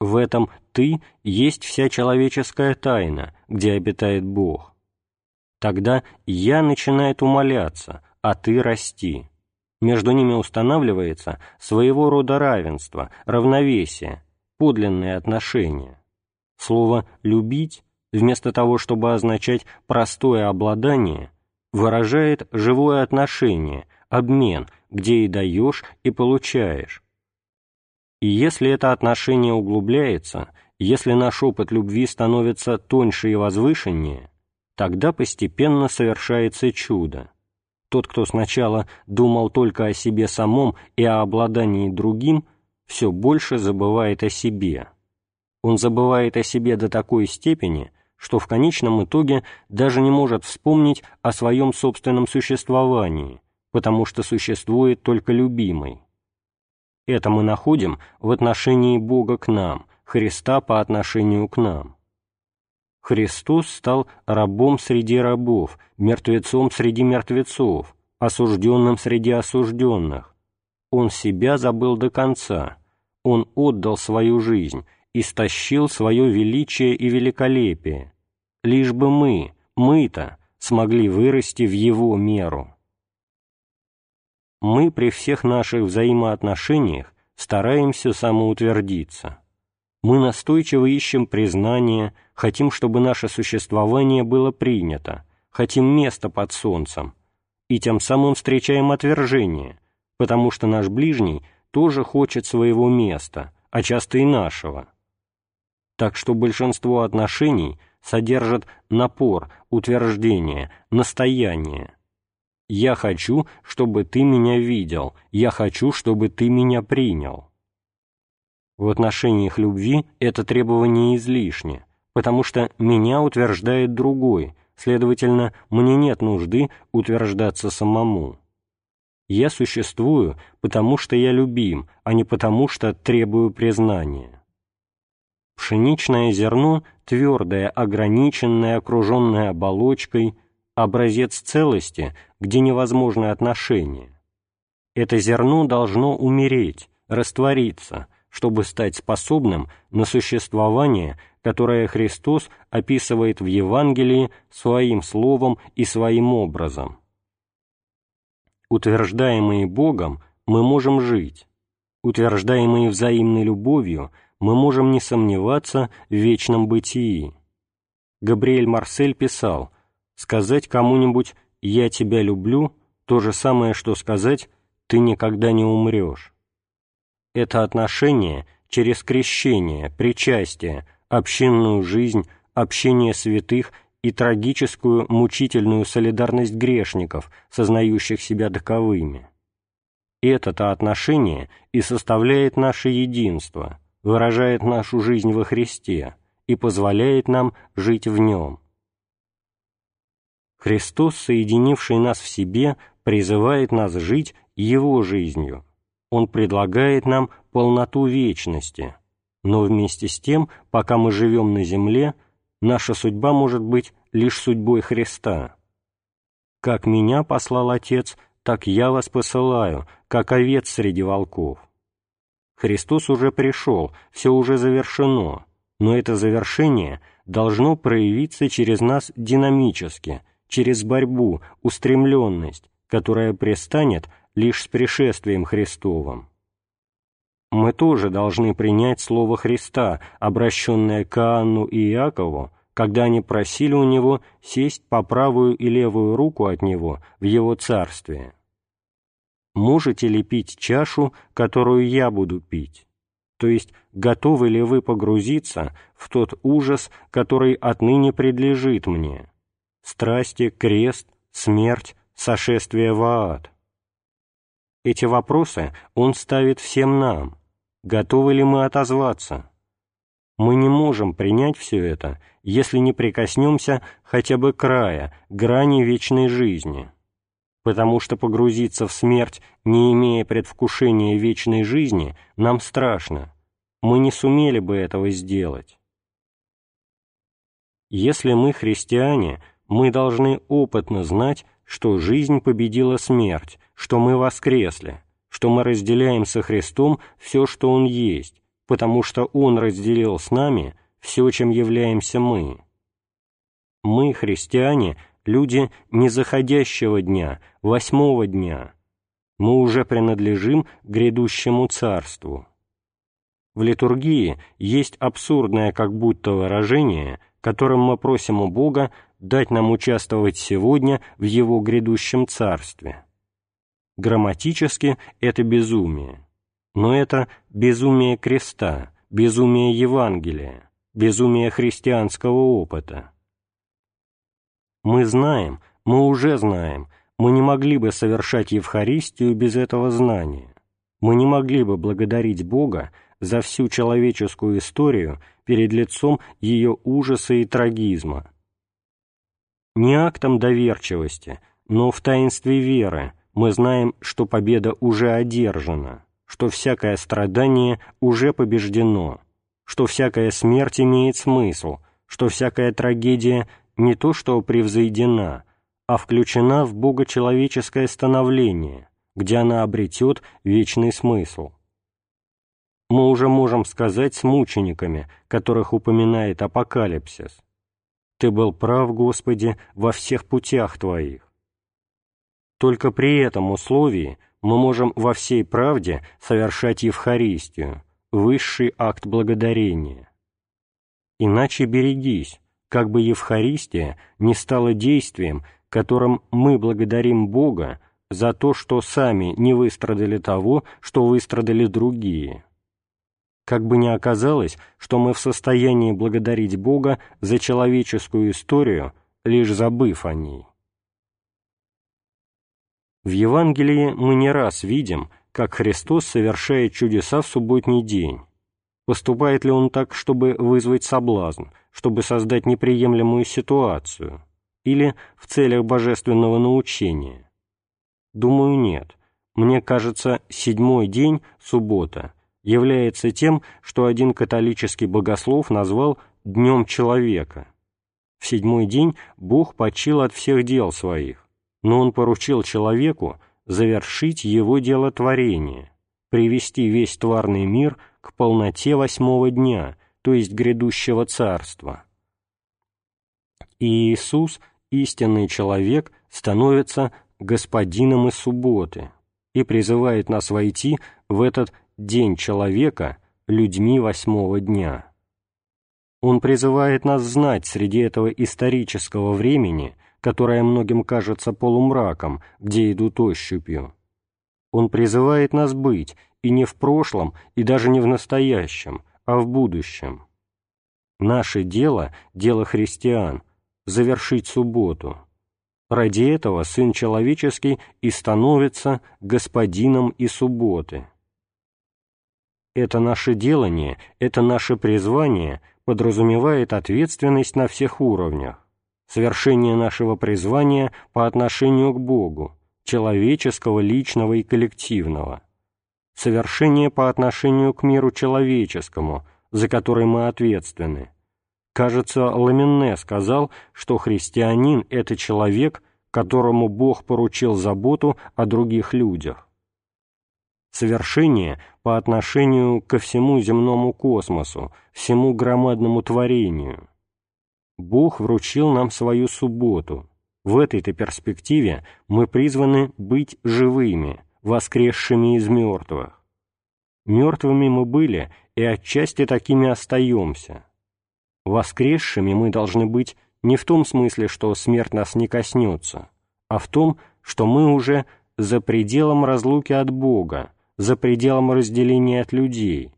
В этом «ты» есть вся человеческая тайна, где обитает Бог. Тогда «я» начинает умоляться, а «ты» расти. Между ними устанавливается своего рода равенство, равновесие, подлинные отношения. Слово «любить» вместо того, чтобы означать простое обладание, выражает живое отношение, обмен, где и даешь, и получаешь. И если это отношение углубляется, если наш опыт любви становится тоньше и возвышеннее, тогда постепенно совершается чудо. Тот, кто сначала думал только о себе самом и о обладании другим, все больше забывает о себе он забывает о себе до такой степени, что в конечном итоге даже не может вспомнить о своем собственном существовании, потому что существует только любимый. Это мы находим в отношении Бога к нам, Христа по отношению к нам. Христос стал рабом среди рабов, мертвецом среди мертвецов, осужденным среди осужденных. Он себя забыл до конца, Он отдал свою жизнь, истощил свое величие и великолепие, лишь бы мы, мы-то, смогли вырасти в его меру. Мы при всех наших взаимоотношениях стараемся самоутвердиться. Мы настойчиво ищем признание, хотим, чтобы наше существование было принято, хотим места под солнцем, и тем самым встречаем отвержение, потому что наш ближний тоже хочет своего места, а часто и нашего. Так что большинство отношений содержат напор, утверждение, настояние. «Я хочу, чтобы ты меня видел, я хочу, чтобы ты меня принял». В отношениях любви это требование излишне, потому что меня утверждает другой, следовательно, мне нет нужды утверждаться самому. Я существую, потому что я любим, а не потому что требую признания. Пшеничное зерно, твердое, ограниченное, окруженное оболочкой, образец целости, где невозможны отношения. Это зерно должно умереть, раствориться, чтобы стать способным на существование, которое Христос описывает в Евангелии своим словом и своим образом. Утверждаемые Богом, мы можем жить. Утверждаемые взаимной любовью, мы можем не сомневаться в вечном бытии. Габриэль Марсель писал, «Сказать кому-нибудь «я тебя люблю» — то же самое, что сказать «ты никогда не умрешь». Это отношение через крещение, причастие, общинную жизнь, общение святых и трагическую, мучительную солидарность грешников, сознающих себя таковыми. Это-то отношение и составляет наше единство, выражает нашу жизнь во Христе и позволяет нам жить в Нем. Христос, соединивший нас в себе, призывает нас жить Его жизнью, он предлагает нам полноту вечности, но вместе с тем, пока мы живем на земле, наша судьба может быть лишь судьбой Христа. «Как меня послал Отец, так я вас посылаю, как овец среди волков». Христос уже пришел, все уже завершено, но это завершение должно проявиться через нас динамически, через борьбу, устремленность, которая престанет лишь с пришествием Христовым. Мы тоже должны принять слово Христа, обращенное к Иоанну и Иакову, когда они просили у него сесть по правую и левую руку от него в его царстве. «Можете ли пить чашу, которую я буду пить?» То есть, готовы ли вы погрузиться в тот ужас, который отныне предлежит мне? Страсти, крест, смерть, сошествие в ад. Эти вопросы он ставит всем нам. Готовы ли мы отозваться? Мы не можем принять все это, если не прикоснемся хотя бы края, грани вечной жизни. Потому что погрузиться в смерть, не имея предвкушения вечной жизни, нам страшно. Мы не сумели бы этого сделать. Если мы христиане, мы должны опытно знать, что жизнь победила смерть, что мы воскресли, что мы разделяем со Христом все, что Он есть, потому что Он разделил с нами все, чем являемся мы. Мы, христиане, люди незаходящего дня, восьмого дня. Мы уже принадлежим грядущему царству. В литургии есть абсурдное как будто выражение, которым мы просим у Бога дать нам участвовать сегодня в Его грядущем царстве. Грамматически это безумие, но это безумие креста, безумие Евангелия, безумие христианского опыта. Мы знаем, мы уже знаем, мы не могли бы совершать Евхаристию без этого знания. Мы не могли бы благодарить Бога за всю человеческую историю перед лицом ее ужаса и трагизма. Не актом доверчивости, но в таинстве веры – мы знаем, что победа уже одержана, что всякое страдание уже побеждено, что всякая смерть имеет смысл, что всякая трагедия не то что превзойдена, а включена в богочеловеческое становление, где она обретет вечный смысл. Мы уже можем сказать с мучениками, которых упоминает Апокалипсис. «Ты был прав, Господи, во всех путях Твоих, только при этом условии мы можем во всей правде совершать Евхаристию, высший акт благодарения. Иначе берегись, как бы Евхаристия не стала действием, которым мы благодарим Бога за то, что сами не выстрадали того, что выстрадали другие. Как бы ни оказалось, что мы в состоянии благодарить Бога за человеческую историю, лишь забыв о ней. В Евангелии мы не раз видим, как Христос совершает чудеса в субботний день. Поступает ли Он так, чтобы вызвать соблазн, чтобы создать неприемлемую ситуацию, или в целях божественного научения? Думаю, нет. Мне кажется, седьмой день, суббота, является тем, что один католический богослов назвал «днем человека». В седьмой день Бог почил от всех дел своих но он поручил человеку завершить его дело творения, привести весь тварный мир к полноте восьмого дня, то есть грядущего царства. И Иисус, истинный человек, становится господином и субботы и призывает нас войти в этот день человека людьми восьмого дня. Он призывает нас знать среди этого исторического времени которая многим кажется полумраком, где идут ощупью. Он призывает нас быть и не в прошлом, и даже не в настоящем, а в будущем. Наше дело, дело христиан, завершить субботу. Ради этого Сын Человеческий и становится Господином и субботы. Это наше делание, это наше призвание подразумевает ответственность на всех уровнях совершение нашего призвания по отношению к Богу, человеческого, личного и коллективного, совершение по отношению к миру человеческому, за который мы ответственны. Кажется, Ламенне сказал, что христианин – это человек, которому Бог поручил заботу о других людях. Совершение по отношению ко всему земному космосу, всему громадному творению – Бог вручил нам свою субботу. В этой-то перспективе мы призваны быть живыми, воскресшими из мертвых. Мертвыми мы были и отчасти такими остаемся. Воскресшими мы должны быть не в том смысле, что смерть нас не коснется, а в том, что мы уже за пределом разлуки от Бога, за пределом разделения от людей,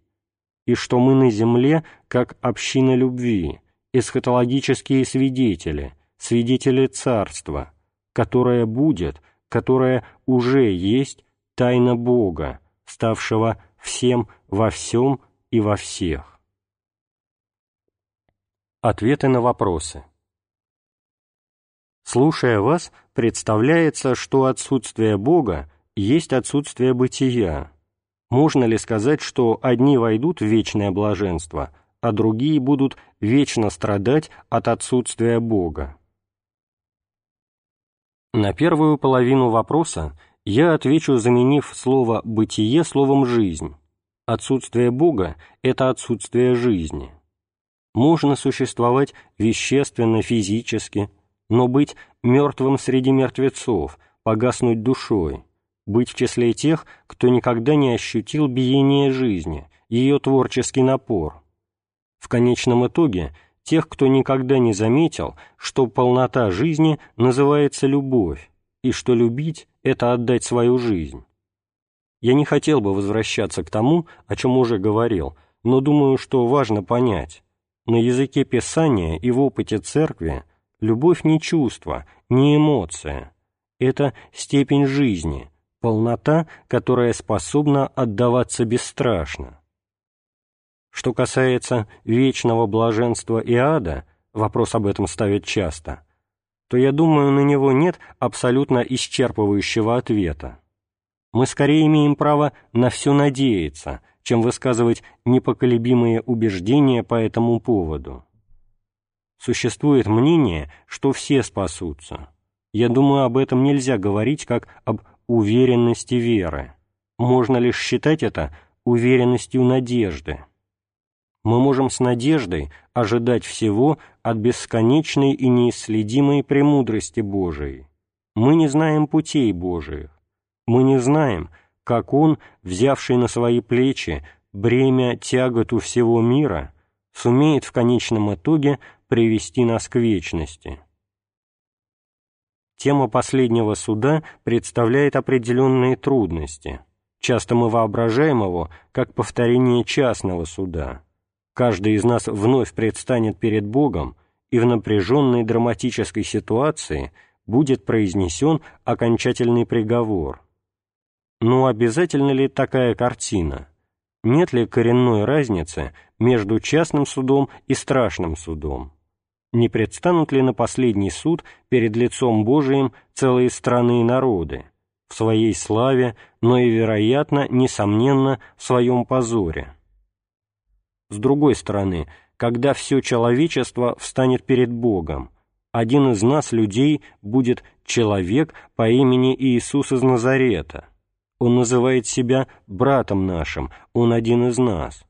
и что мы на земле как община любви, эсхатологические свидетели, свидетели Царства, которое будет, которое уже есть тайна Бога, ставшего всем во всем и во всех. Ответы на вопросы. Слушая вас, представляется, что отсутствие Бога есть отсутствие бытия. Можно ли сказать, что одни войдут в вечное блаженство – а другие будут вечно страдать от отсутствия Бога. На первую половину вопроса я отвечу, заменив слово «бытие» словом «жизнь». Отсутствие Бога – это отсутствие жизни. Можно существовать вещественно, физически, но быть мертвым среди мертвецов, погаснуть душой, быть в числе тех, кто никогда не ощутил биение жизни, ее творческий напор – в конечном итоге тех, кто никогда не заметил, что полнота жизни называется любовь, и что любить — это отдать свою жизнь. Я не хотел бы возвращаться к тому, о чем уже говорил, но думаю, что важно понять. На языке Писания и в опыте Церкви любовь не чувство, не эмоция. Это степень жизни, полнота, которая способна отдаваться бесстрашно. Что касается вечного блаженства и ада, вопрос об этом ставят часто, то я думаю, на него нет абсолютно исчерпывающего ответа. Мы скорее имеем право на все надеяться, чем высказывать непоколебимые убеждения по этому поводу. Существует мнение, что все спасутся. Я думаю, об этом нельзя говорить как об уверенности веры. Можно лишь считать это уверенностью надежды мы можем с надеждой ожидать всего от бесконечной и неисследимой премудрости Божией. Мы не знаем путей Божиих. Мы не знаем, как Он, взявший на свои плечи бремя тяготу всего мира, сумеет в конечном итоге привести нас к вечности. Тема последнего суда представляет определенные трудности. Часто мы воображаем его как повторение частного суда. Каждый из нас вновь предстанет перед Богом, и в напряженной драматической ситуации будет произнесен окончательный приговор. Но обязательно ли такая картина? Нет ли коренной разницы между частным судом и страшным судом? не предстанут ли на последний суд перед лицом Божиим целые страны и народы, в своей славе, но и, вероятно, несомненно, в своем позоре. С другой стороны, когда все человечество встанет перед Богом, один из нас, людей, будет человек по имени Иисус из Назарета. Он называет себя братом нашим, он один из нас.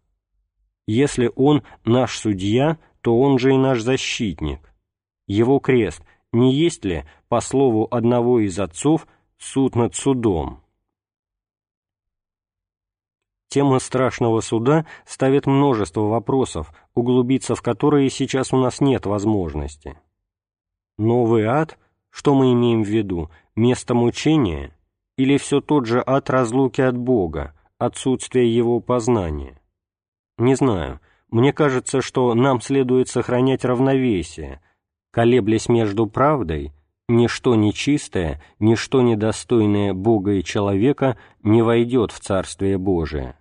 Если он наш судья, то он же и наш защитник. Его крест не есть ли, по слову одного из отцов, суд над судом? Тема страшного суда ставит множество вопросов, углубиться в которые сейчас у нас нет возможности. Новый ад, что мы имеем в виду, место мучения или все тот же ад разлуки от Бога, отсутствие его познания? Не знаю, мне кажется, что нам следует сохранять равновесие, колеблясь между правдой, ничто нечистое, ничто недостойное Бога и человека не войдет в Царствие Божие,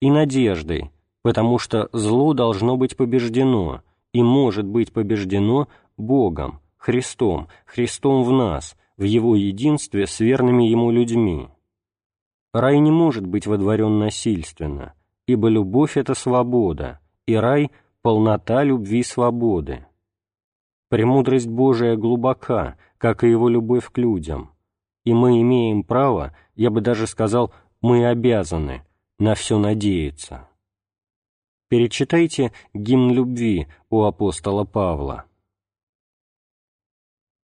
и надеждой, потому что зло должно быть побеждено и может быть побеждено Богом, Христом, Христом в нас, в Его единстве с верными Ему людьми. Рай не может быть водворен насильственно, ибо любовь — это свобода, и рай — полнота любви свободы. Премудрость Божия глубока, как и Его любовь к людям, и мы имеем право, я бы даже сказал, мы обязаны на все надеяться. Перечитайте гимн любви у апостола Павла.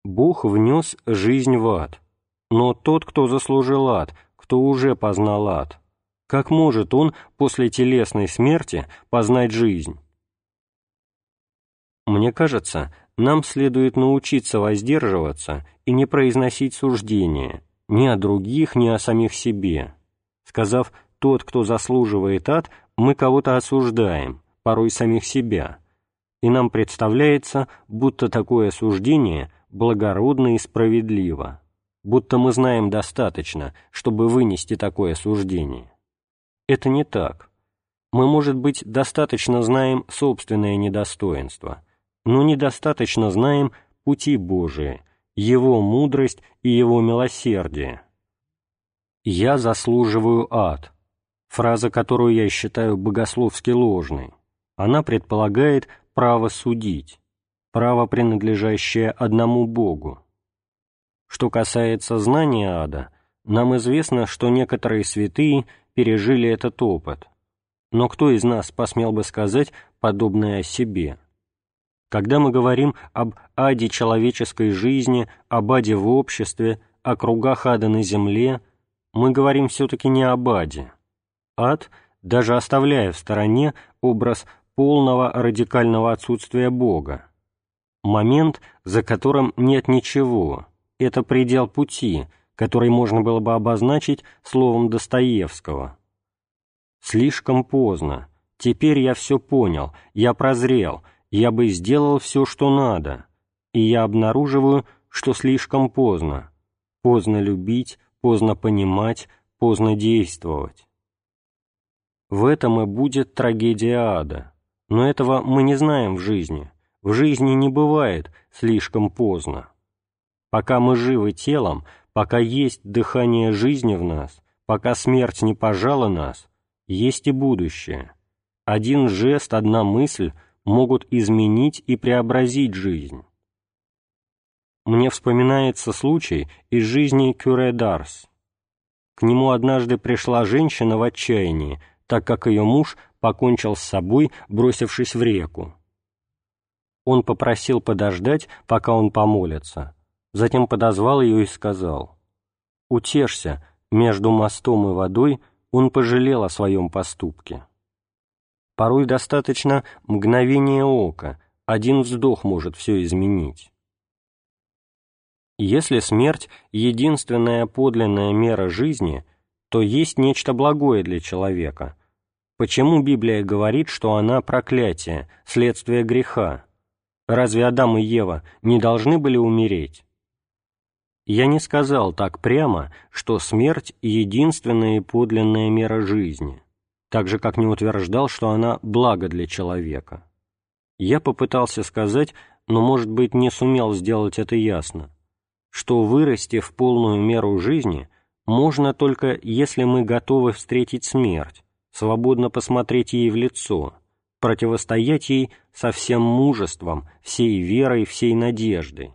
Бог внес жизнь в ад, но тот, кто заслужил ад, кто уже познал ад, как может он после телесной смерти познать жизнь? Мне кажется, нам следует научиться воздерживаться и не произносить суждения ни о других, ни о самих себе. Сказав «тот, кто заслуживает ад», мы кого-то осуждаем, порой самих себя, и нам представляется, будто такое осуждение благородно и справедливо, будто мы знаем достаточно, чтобы вынести такое суждение. Это не так. Мы, может быть, достаточно знаем собственное недостоинство, но недостаточно знаем пути Божии, Его мудрость и Его милосердие. «Я заслуживаю ад» — фраза, которую я считаю богословски ложной. Она предполагает право судить, право, принадлежащее одному Богу. Что касается знания ада, нам известно, что некоторые святые пережили этот опыт. Но кто из нас посмел бы сказать подобное о себе? Когда мы говорим об аде человеческой жизни, об аде в обществе, о кругах ада на земле, мы говорим все-таки не об аде. Ад, даже оставляя в стороне образ полного радикального отсутствия Бога. Момент, за которым нет ничего, это предел пути, который можно было бы обозначить словом Достоевского. «Слишком поздно. Теперь я все понял, я прозрел, я бы сделал все, что надо, и я обнаруживаю, что слишком поздно. Поздно любить, поздно понимать, поздно действовать». В этом и будет трагедия ада. Но этого мы не знаем в жизни. В жизни не бывает слишком поздно. Пока мы живы телом, Пока есть дыхание жизни в нас, пока смерть не пожала нас, есть и будущее. Один жест, одна мысль могут изменить и преобразить жизнь. Мне вспоминается случай из жизни Кюре Дарс. К нему однажды пришла женщина в отчаянии, так как ее муж покончил с собой, бросившись в реку. Он попросил подождать, пока он помолится, затем подозвал ее и сказал, «Утешься, между мостом и водой он пожалел о своем поступке. Порой достаточно мгновения ока, один вздох может все изменить. Если смерть — единственная подлинная мера жизни, то есть нечто благое для человека. Почему Библия говорит, что она проклятие, следствие греха? Разве Адам и Ева не должны были умереть? Я не сказал так прямо, что смерть — единственная и подлинная мера жизни, так же, как не утверждал, что она благо для человека. Я попытался сказать, но, может быть, не сумел сделать это ясно что вырасти в полную меру жизни можно только если мы готовы встретить смерть, свободно посмотреть ей в лицо, противостоять ей со всем мужеством, всей верой, всей надеждой.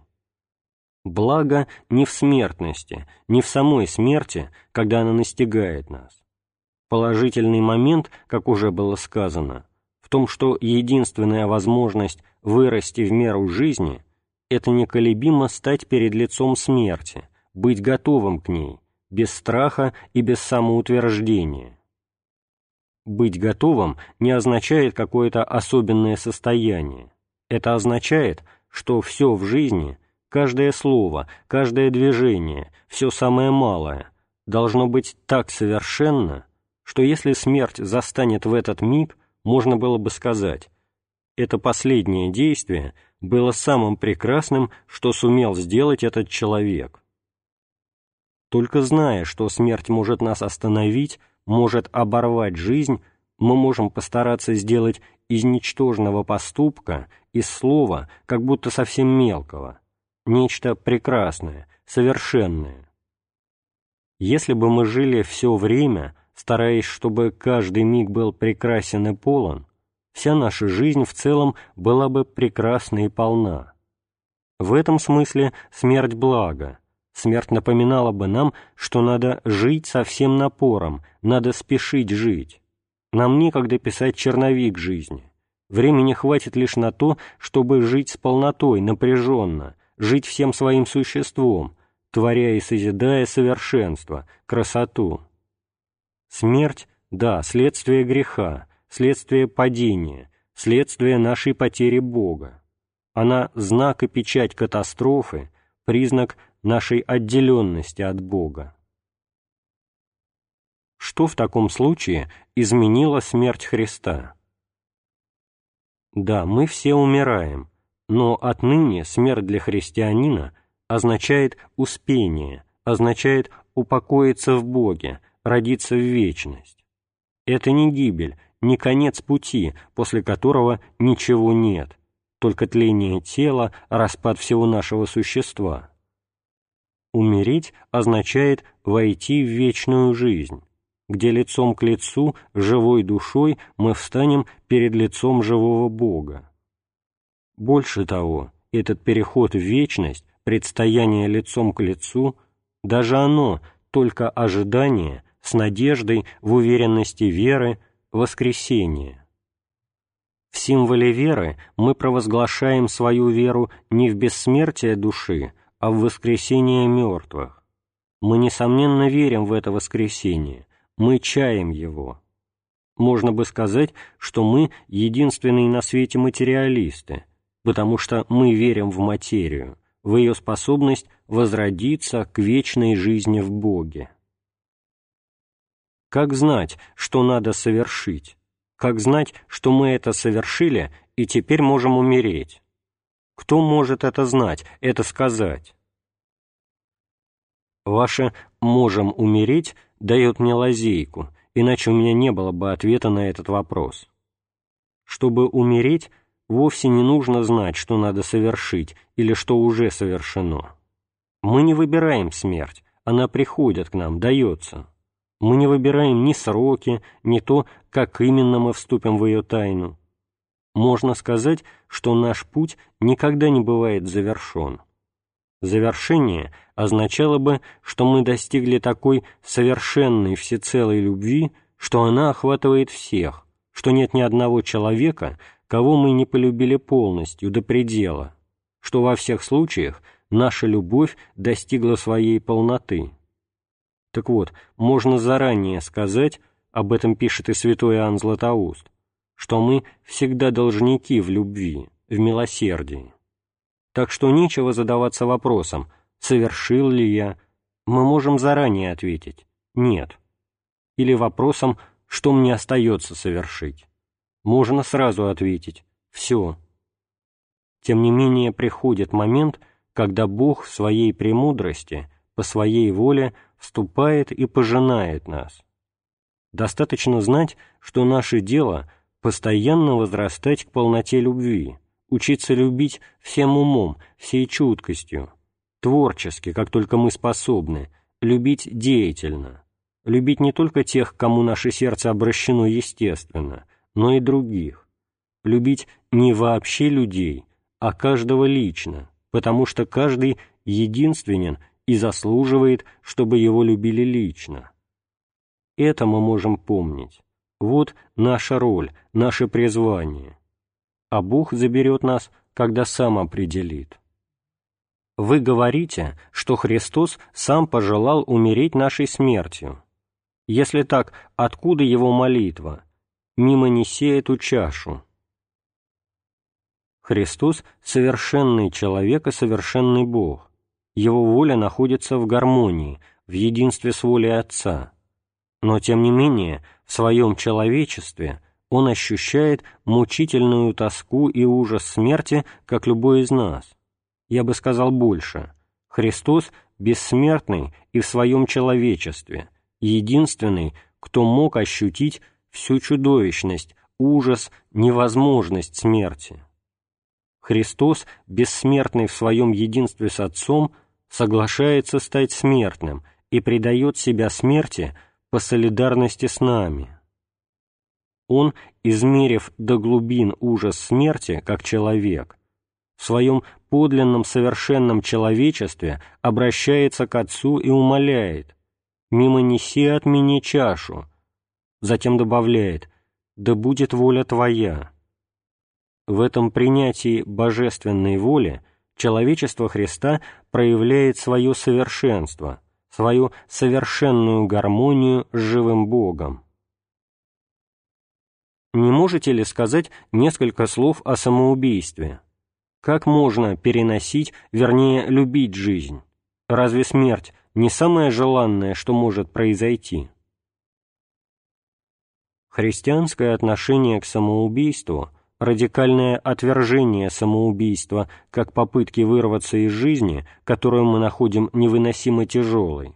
Благо не в смертности, не в самой смерти, когда она настигает нас. Положительный момент, как уже было сказано, в том, что единственная возможность вырасти в меру жизни – это неколебимо стать перед лицом смерти, быть готовым к ней, без страха и без самоутверждения. Быть готовым не означает какое-то особенное состояние. Это означает, что все в жизни, каждое слово, каждое движение, все самое малое, должно быть так совершенно, что если смерть застанет в этот миг, можно было бы сказать, это последнее действие – было самым прекрасным, что сумел сделать этот человек. Только зная, что смерть может нас остановить, может оборвать жизнь, мы можем постараться сделать из ничтожного поступка, из слова, как будто совсем мелкого, нечто прекрасное, совершенное. Если бы мы жили все время, стараясь, чтобы каждый миг был прекрасен и полон, вся наша жизнь в целом была бы прекрасна и полна. В этом смысле смерть благо. Смерть напоминала бы нам, что надо жить со всем напором, надо спешить жить. Нам некогда писать черновик жизни. Времени хватит лишь на то, чтобы жить с полнотой, напряженно, жить всем своим существом, творя и созидая совершенство, красоту. Смерть, да, следствие греха, следствие падения, следствие нашей потери Бога. Она знак и печать катастрофы, признак нашей отделенности от Бога. Что в таком случае изменила смерть Христа? Да, мы все умираем, но отныне смерть для христианина означает успение, означает упокоиться в Боге, родиться в вечность. Это не гибель, не конец пути, после которого ничего нет, только тление тела, распад всего нашего существа. Умереть означает войти в вечную жизнь, где лицом к лицу, живой душой мы встанем перед лицом живого Бога. Больше того, этот переход в вечность, предстояние лицом к лицу, даже оно только ожидание с надеждой в уверенности веры, Воскресение. В символе веры мы провозглашаем свою веру не в бессмертие души, а в воскресение мертвых. Мы, несомненно, верим в это воскресение, мы чаем его. Можно бы сказать, что мы единственные на свете материалисты, потому что мы верим в материю, в ее способность возродиться к вечной жизни в Боге. Как знать, что надо совершить? Как знать, что мы это совершили и теперь можем умереть? Кто может это знать, это сказать? Ваше «можем умереть» дает мне лазейку, иначе у меня не было бы ответа на этот вопрос. Чтобы умереть, вовсе не нужно знать, что надо совершить или что уже совершено. Мы не выбираем смерть, она приходит к нам, дается. Мы не выбираем ни сроки, ни то, как именно мы вступим в ее тайну. Можно сказать, что наш путь никогда не бывает завершен. Завершение означало бы, что мы достигли такой совершенной всецелой любви, что она охватывает всех, что нет ни одного человека, кого мы не полюбили полностью, до предела, что во всех случаях наша любовь достигла своей полноты. Так вот, можно заранее сказать, об этом пишет и святой Иоанн Златоуст, что мы всегда должники в любви, в милосердии. Так что нечего задаваться вопросом, совершил ли я, мы можем заранее ответить «нет». Или вопросом «что мне остается совершить?» Можно сразу ответить «все». Тем не менее приходит момент, когда Бог в своей премудрости, по своей воле вступает и пожинает нас. Достаточно знать, что наше дело — постоянно возрастать к полноте любви, учиться любить всем умом, всей чуткостью, творчески, как только мы способны, любить деятельно, любить не только тех, кому наше сердце обращено естественно, но и других, любить не вообще людей, а каждого лично, потому что каждый единственен и заслуживает, чтобы его любили лично. Это мы можем помнить. Вот наша роль, наше призвание. А Бог заберет нас, когда сам определит. Вы говорите, что Христос сам пожелал умереть нашей смертью. Если так, откуда его молитва? Мимо неси эту чашу. Христос — совершенный человек и совершенный Бог. Его воля находится в гармонии, в единстве с волей Отца. Но, тем не менее, в своем человечестве он ощущает мучительную тоску и ужас смерти, как любой из нас — я бы сказал больше. Христос бессмертный и в своем человечестве, единственный, кто мог ощутить всю чудовищность, ужас, невозможность смерти. Христос, бессмертный в своем единстве с Отцом, соглашается стать смертным и предает себя смерти по солидарности с нами. Он, измерив до глубин ужас смерти, как человек, в своем подлинном совершенном человечестве обращается к Отцу и умоляет «Мимо неси от меня чашу», затем добавляет «Да будет воля Твоя». В этом принятии божественной воли человечество Христа проявляет свое совершенство, свою совершенную гармонию с живым Богом. Не можете ли сказать несколько слов о самоубийстве? Как можно переносить, вернее, любить жизнь? Разве смерть не самое желанное, что может произойти? Христианское отношение к самоубийству, радикальное отвержение самоубийства как попытки вырваться из жизни, которую мы находим невыносимо тяжелой,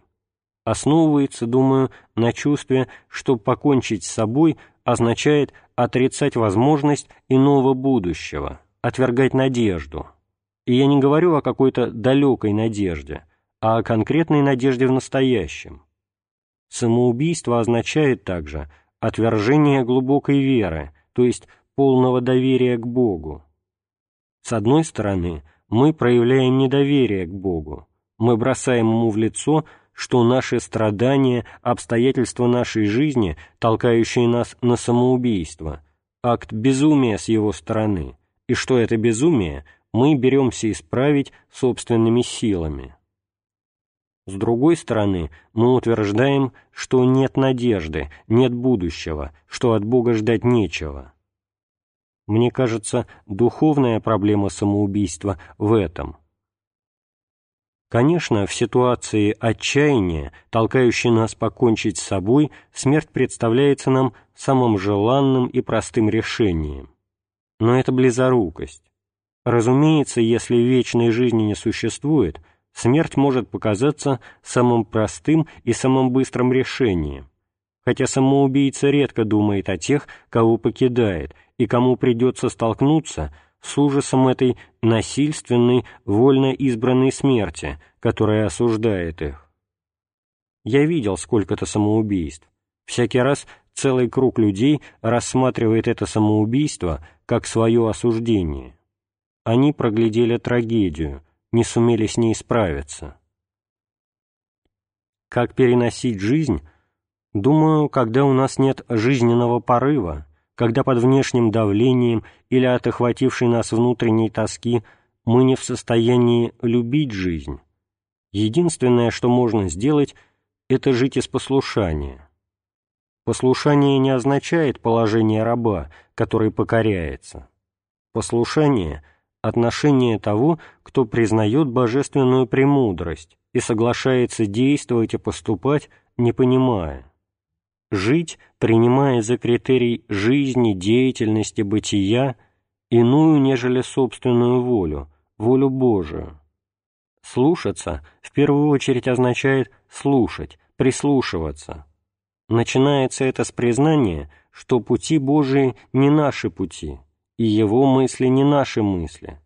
основывается, думаю, на чувстве, что покончить с собой означает отрицать возможность иного будущего – отвергать надежду. И я не говорю о какой-то далекой надежде, а о конкретной надежде в настоящем. Самоубийство означает также отвержение глубокой веры, то есть полного доверия к Богу. С одной стороны, мы проявляем недоверие к Богу, мы бросаем Ему в лицо, что наши страдания, обстоятельства нашей жизни, толкающие нас на самоубийство, акт безумия с Его стороны – и что это безумие мы беремся исправить собственными силами. С другой стороны, мы утверждаем, что нет надежды, нет будущего, что от Бога ждать нечего. Мне кажется, духовная проблема самоубийства в этом. Конечно, в ситуации отчаяния, толкающей нас покончить с собой, смерть представляется нам самым желанным и простым решением но это близорукость. Разумеется, если вечной жизни не существует, смерть может показаться самым простым и самым быстрым решением, хотя самоубийца редко думает о тех, кого покидает, и кому придется столкнуться с ужасом этой насильственной, вольно избранной смерти, которая осуждает их. Я видел сколько-то самоубийств. Всякий раз целый круг людей рассматривает это самоубийство как свое осуждение. Они проглядели трагедию, не сумели с ней справиться. Как переносить жизнь? Думаю, когда у нас нет жизненного порыва, когда под внешним давлением или от охватившей нас внутренней тоски мы не в состоянии любить жизнь. Единственное, что можно сделать, — это жить из послушания. Послушание не означает положение раба, который покоряется. Послушание — отношение того, кто признает божественную премудрость и соглашается действовать и поступать, не понимая. Жить, принимая за критерий жизни, деятельности, бытия иную, нежели собственную волю, волю Божию. Слушаться в первую очередь означает слушать, прислушиваться. Начинается это с признания, что пути Божии не наши пути, и Его мысли не наши мысли.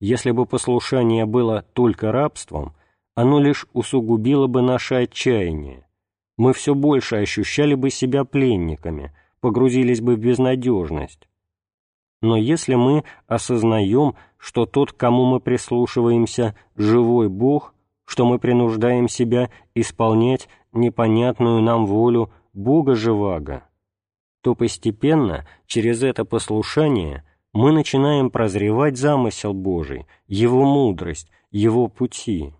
Если бы послушание было только рабством, оно лишь усугубило бы наше отчаяние. Мы все больше ощущали бы себя пленниками, погрузились бы в безнадежность. Но если мы осознаем, что тот, кому мы прислушиваемся, живой Бог, что мы принуждаем себя исполнять непонятную нам волю Бога живаго, то постепенно через это послушание мы начинаем прозревать замысел Божий, Его мудрость, Его пути,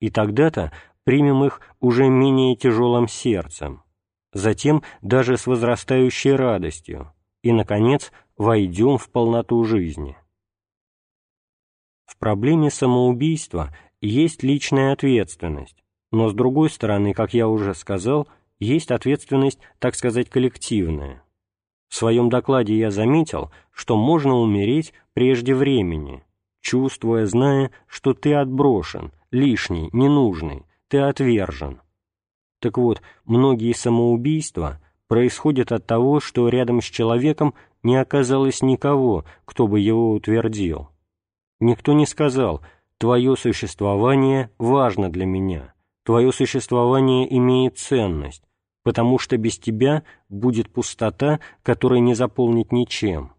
и тогда-то примем их уже менее тяжелым сердцем, затем даже с возрастающей радостью, и, наконец, войдем в полноту жизни. В проблеме самоубийства есть личная ответственность, но, с другой стороны, как я уже сказал, есть ответственность, так сказать, коллективная. В своем докладе я заметил, что можно умереть прежде времени, чувствуя, зная, что ты отброшен, лишний, ненужный, ты отвержен. Так вот, многие самоубийства происходят от того, что рядом с человеком не оказалось никого, кто бы его утвердил. Никто не сказал «твое существование важно для меня», «твое существование имеет ценность», потому что без тебя будет пустота, которая не заполнить ничем.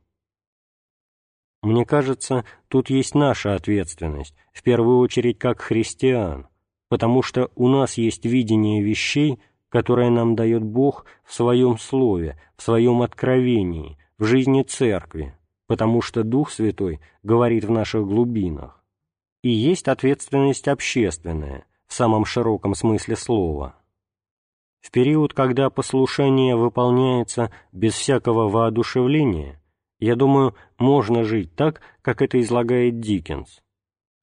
Мне кажется, тут есть наша ответственность, в первую очередь как христиан, потому что у нас есть видение вещей, которое нам дает Бог в Своем Слове, в Своем откровении, в жизни Церкви, потому что Дух Святой говорит в наших глубинах. И есть ответственность общественная, в самом широком смысле слова. В период, когда послушание выполняется без всякого воодушевления, я думаю, можно жить так, как это излагает Диккенс.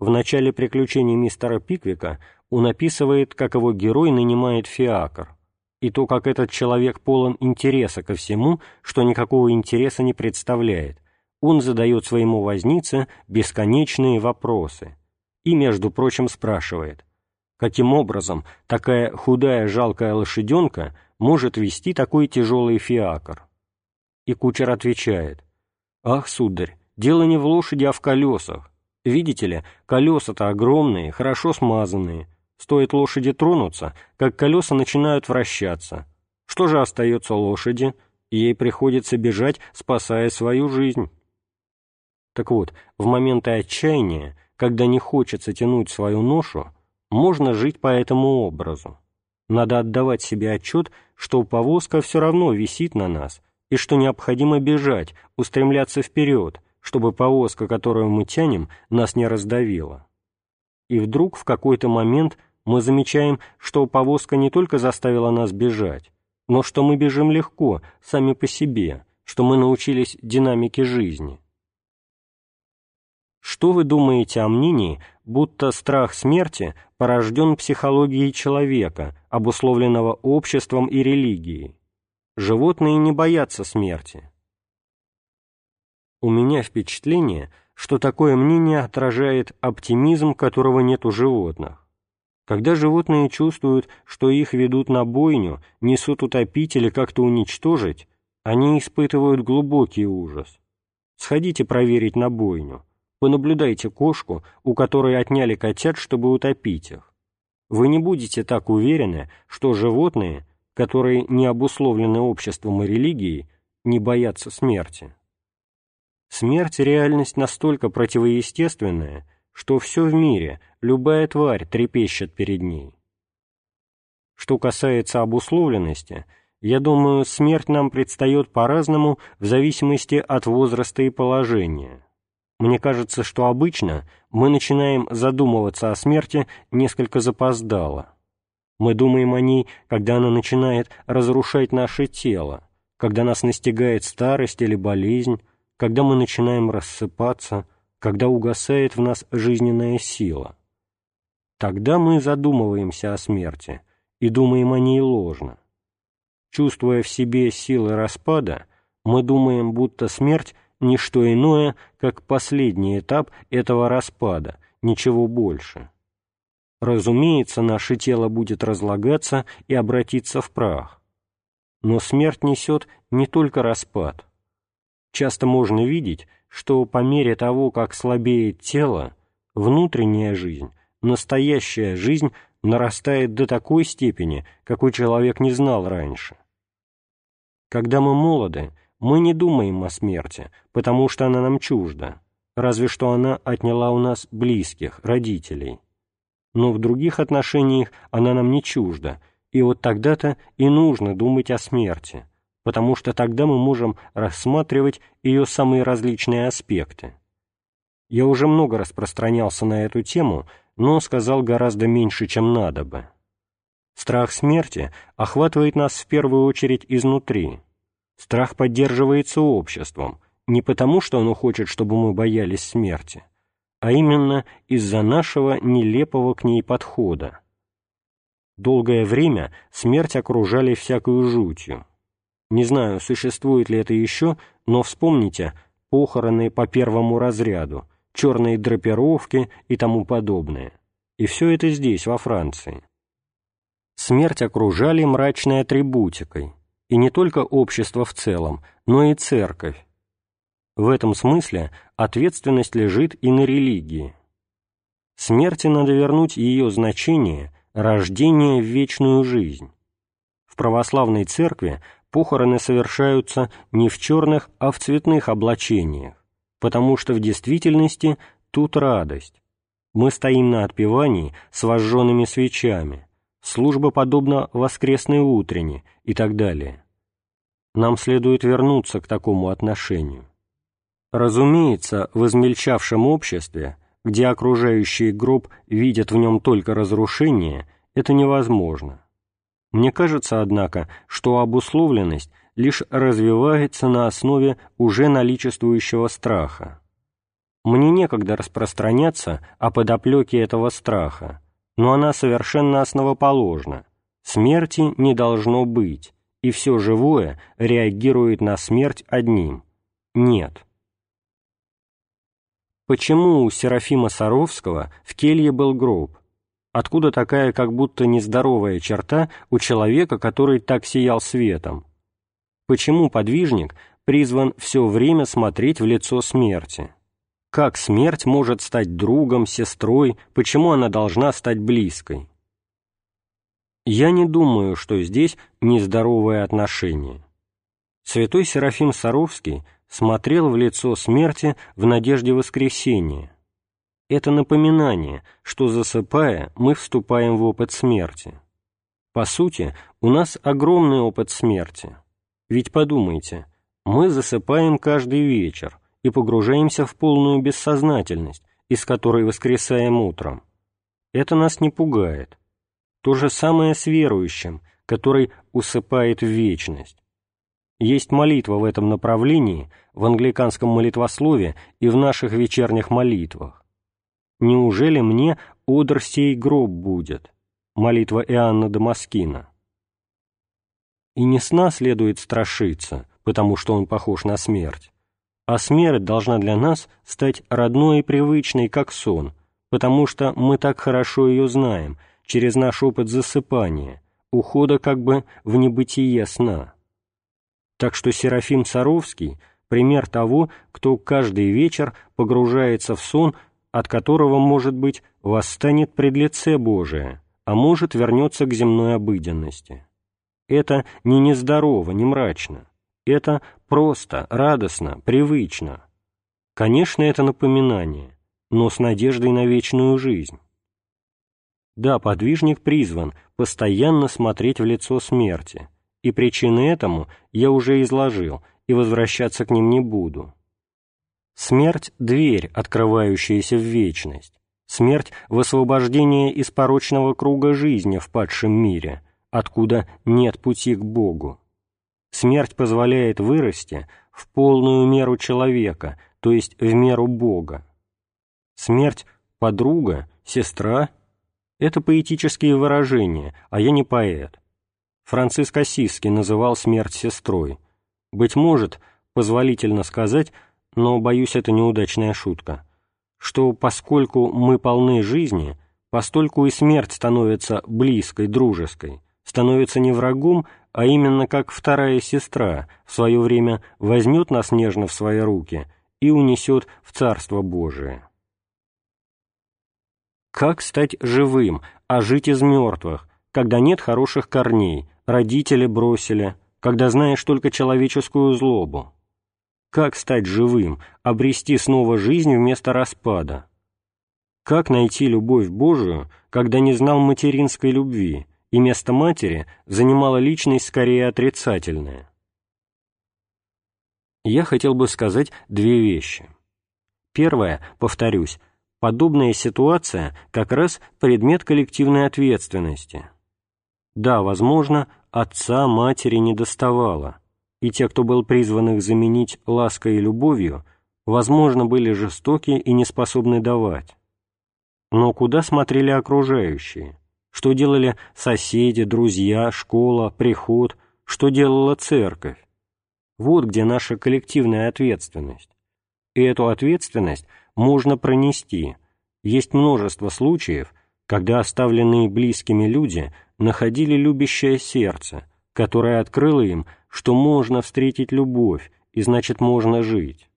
В начале приключений мистера Пиквика он описывает, как его герой нанимает фиакр, и то, как этот человек полон интереса ко всему, что никакого интереса не представляет. Он задает своему вознице бесконечные вопросы и, между прочим, спрашивает, каким образом такая худая жалкая лошаденка может вести такой тяжелый фиакр. И кучер отвечает, «Ах, сударь, дело не в лошади, а в колесах. Видите ли, колеса-то огромные, хорошо смазанные, Стоит лошади тронуться, как колеса начинают вращаться. Что же остается лошади? Ей приходится бежать, спасая свою жизнь. Так вот, в моменты отчаяния, когда не хочется тянуть свою ношу, можно жить по этому образу. Надо отдавать себе отчет, что повозка все равно висит на нас, и что необходимо бежать, устремляться вперед, чтобы повозка, которую мы тянем, нас не раздавила. И вдруг в какой-то момент мы замечаем, что повозка не только заставила нас бежать, но что мы бежим легко, сами по себе, что мы научились динамике жизни. Что вы думаете о мнении, будто страх смерти порожден психологией человека, обусловленного обществом и религией? Животные не боятся смерти. У меня впечатление, что такое мнение отражает оптимизм, которого нет у животных. Когда животные чувствуют, что их ведут на бойню, несут утопить или как-то уничтожить, они испытывают глубокий ужас. Сходите проверить на бойню. Понаблюдайте кошку, у которой отняли котят, чтобы утопить их. Вы не будете так уверены, что животные, которые не обусловлены обществом и религией, не боятся смерти. Смерть – реальность настолько противоестественная, что все в мире, любая тварь трепещет перед ней. Что касается обусловленности, я думаю, смерть нам предстает по-разному в зависимости от возраста и положения. Мне кажется, что обычно мы начинаем задумываться о смерти несколько запоздало. Мы думаем о ней, когда она начинает разрушать наше тело, когда нас настигает старость или болезнь, когда мы начинаем рассыпаться, когда угасает в нас жизненная сила. Тогда мы задумываемся о смерти и думаем о ней ложно. Чувствуя в себе силы распада, мы думаем, будто смерть – не что иное, как последний этап этого распада, ничего больше. Разумеется, наше тело будет разлагаться и обратиться в прах. Но смерть несет не только распад. Часто можно видеть, что по мере того, как слабеет тело, внутренняя жизнь, настоящая жизнь нарастает до такой степени, какой человек не знал раньше. Когда мы молоды, мы не думаем о смерти, потому что она нам чужда, разве что она отняла у нас близких, родителей. Но в других отношениях она нам не чужда, и вот тогда-то и нужно думать о смерти, потому что тогда мы можем рассматривать ее самые различные аспекты. Я уже много распространялся на эту тему, но сказал гораздо меньше, чем надо бы. Страх смерти охватывает нас в первую очередь изнутри – Страх поддерживается обществом, не потому, что оно хочет, чтобы мы боялись смерти, а именно из-за нашего нелепого к ней подхода. Долгое время смерть окружали всякую жутью. Не знаю, существует ли это еще, но вспомните похороны по первому разряду, черные драпировки и тому подобное. И все это здесь, во Франции. Смерть окружали мрачной атрибутикой, и не только общество в целом, но и церковь. В этом смысле ответственность лежит и на религии. Смерти надо вернуть ее значение рождение в вечную жизнь. В православной церкви похороны совершаются не в черных, а в цветных облачениях, потому что в действительности тут радость. Мы стоим на отпевании с вожженными свечами, служба подобна воскресной утренне и так далее нам следует вернуться к такому отношению. Разумеется, в измельчавшем обществе, где окружающий гроб видят в нем только разрушение, это невозможно. Мне кажется, однако, что обусловленность лишь развивается на основе уже наличествующего страха. Мне некогда распространяться о подоплеке этого страха, но она совершенно основоположна. Смерти не должно быть, и все живое реагирует на смерть одним – нет. Почему у Серафима Саровского в келье был гроб? Откуда такая как будто нездоровая черта у человека, который так сиял светом? Почему подвижник призван все время смотреть в лицо смерти? Как смерть может стать другом, сестрой, почему она должна стать близкой? Я не думаю, что здесь нездоровое отношение. Святой Серафим Саровский смотрел в лицо смерти в надежде воскресения. Это напоминание, что, засыпая, мы вступаем в опыт смерти. По сути, у нас огромный опыт смерти. Ведь подумайте, мы засыпаем каждый вечер и погружаемся в полную бессознательность, из которой воскресаем утром. Это нас не пугает, то же самое с верующим, который усыпает в вечность. Есть молитва в этом направлении в англиканском молитвослове и в наших вечерних молитвах. «Неужели мне одр сей гроб будет?» Молитва Иоанна Дамаскина. И не сна следует страшиться, потому что он похож на смерть, а смерть должна для нас стать родной и привычной, как сон, потому что мы так хорошо ее знаем – через наш опыт засыпания, ухода как бы в небытие сна. Так что Серафим Саровский – пример того, кто каждый вечер погружается в сон, от которого, может быть, восстанет пред лице Божие, а может, вернется к земной обыденности. Это не нездорово, не мрачно. Это просто, радостно, привычно. Конечно, это напоминание, но с надеждой на вечную жизнь. Да, подвижник призван постоянно смотреть в лицо смерти, и причины этому я уже изложил, и возвращаться к ним не буду. Смерть — дверь, открывающаяся в вечность. Смерть — высвобождение из порочного круга жизни в падшем мире, откуда нет пути к Богу. Смерть позволяет вырасти в полную меру человека, то есть в меру Бога. Смерть — подруга, сестра — это поэтические выражения, а я не поэт. Франциск Осиский называл смерть сестрой. Быть может, позволительно сказать, но, боюсь, это неудачная шутка, что поскольку мы полны жизни, постольку и смерть становится близкой, дружеской, становится не врагом, а именно как вторая сестра в свое время возьмет нас нежно в свои руки и унесет в Царство Божие. Как стать живым, а жить из мертвых, когда нет хороших корней, родители бросили, когда знаешь только человеческую злобу? Как стать живым, обрести снова жизнь вместо распада? Как найти любовь Божию, когда не знал материнской любви, и место матери занимала личность скорее отрицательная? Я хотел бы сказать две вещи. Первое, повторюсь, подобная ситуация как раз предмет коллективной ответственности. Да, возможно, отца, матери не доставало, и те, кто был призван их заменить лаской и любовью, возможно, были жестоки и не способны давать. Но куда смотрели окружающие? Что делали соседи, друзья, школа, приход? Что делала церковь? Вот где наша коллективная ответственность. И эту ответственность можно пронести. Есть множество случаев, когда оставленные близкими люди находили любящее сердце, которое открыло им что можно встретить любовь, и значит можно жить.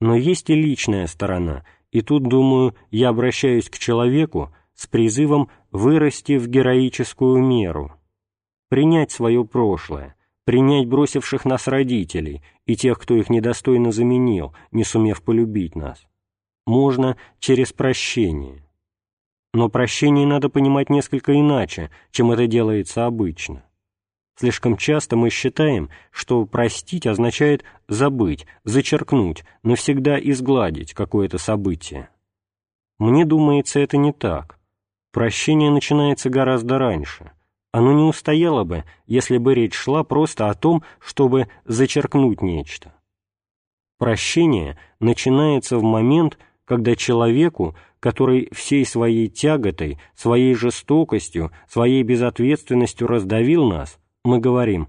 Но есть и личная сторона, и тут, думаю, я обращаюсь к человеку с призывом вырасти в героическую меру, принять свое прошлое, принять бросивших нас родителей и тех, кто их недостойно заменил, не сумев полюбить нас. Можно через прощение. Но прощение надо понимать несколько иначе, чем это делается обычно. Слишком часто мы считаем, что простить означает забыть, зачеркнуть, навсегда изгладить какое-то событие. Мне думается, это не так. Прощение начинается гораздо раньше. Оно не устояло бы, если бы речь шла просто о том, чтобы зачеркнуть нечто. Прощение начинается в момент, когда человеку, который всей своей тяготой, своей жестокостью, своей безответственностью раздавил нас, мы говорим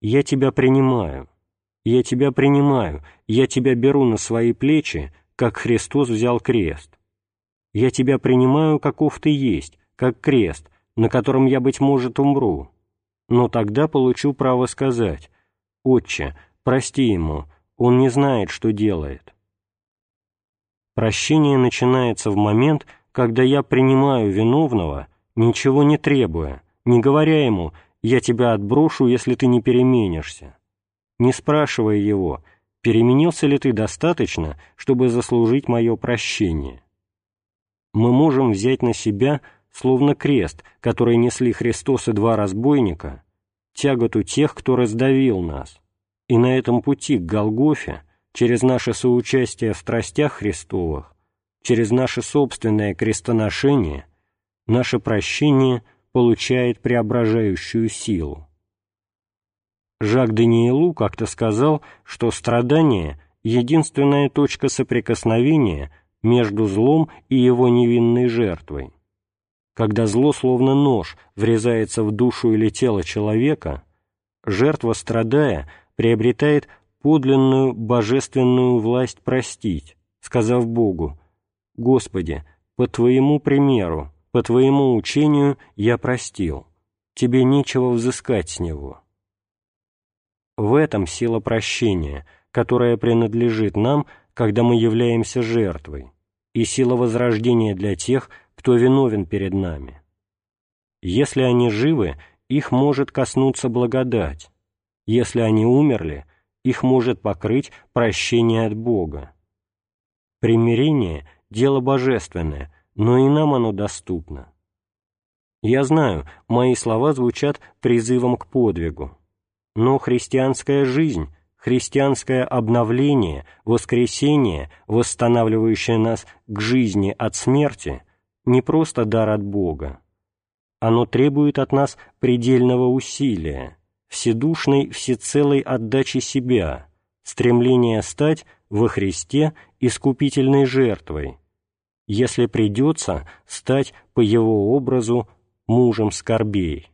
«Я тебя принимаю, я тебя принимаю, я тебя беру на свои плечи, как Христос взял крест. Я тебя принимаю, каков ты есть, как крест, на котором я, быть может, умру. Но тогда получу право сказать «Отче, прости ему, он не знает, что делает». Прощение начинается в момент, когда я принимаю виновного, ничего не требуя, не говоря ему «я тебя отброшу, если ты не переменишься», не спрашивая его, переменился ли ты достаточно, чтобы заслужить мое прощение. Мы можем взять на себя, словно крест, который несли Христос и два разбойника, тяготу тех, кто раздавил нас, и на этом пути к Голгофе, через наше соучастие в страстях Христовых, через наше собственное крестоношение, наше прощение – получает преображающую силу. Жак Даниэлу как-то сказал, что страдание — единственная точка соприкосновения между злом и его невинной жертвой. Когда зло, словно нож, врезается в душу или тело человека, жертва, страдая, приобретает подлинную божественную власть простить, сказав Богу, «Господи, по Твоему примеру, по твоему учению я простил, тебе нечего взыскать с него. В этом сила прощения, которая принадлежит нам, когда мы являемся жертвой, и сила возрождения для тех, кто виновен перед нами. Если они живы, их может коснуться благодать. Если они умерли, их может покрыть прощение от Бога. Примирение – дело божественное, но и нам оно доступно. Я знаю, мои слова звучат призывом к подвигу, но христианская жизнь, христианское обновление, воскресение, восстанавливающее нас к жизни от смерти, не просто дар от Бога. Оно требует от нас предельного усилия, вседушной, всецелой отдачи себя, стремления стать во Христе искупительной жертвой, если придется стать по Его образу мужем скорбей.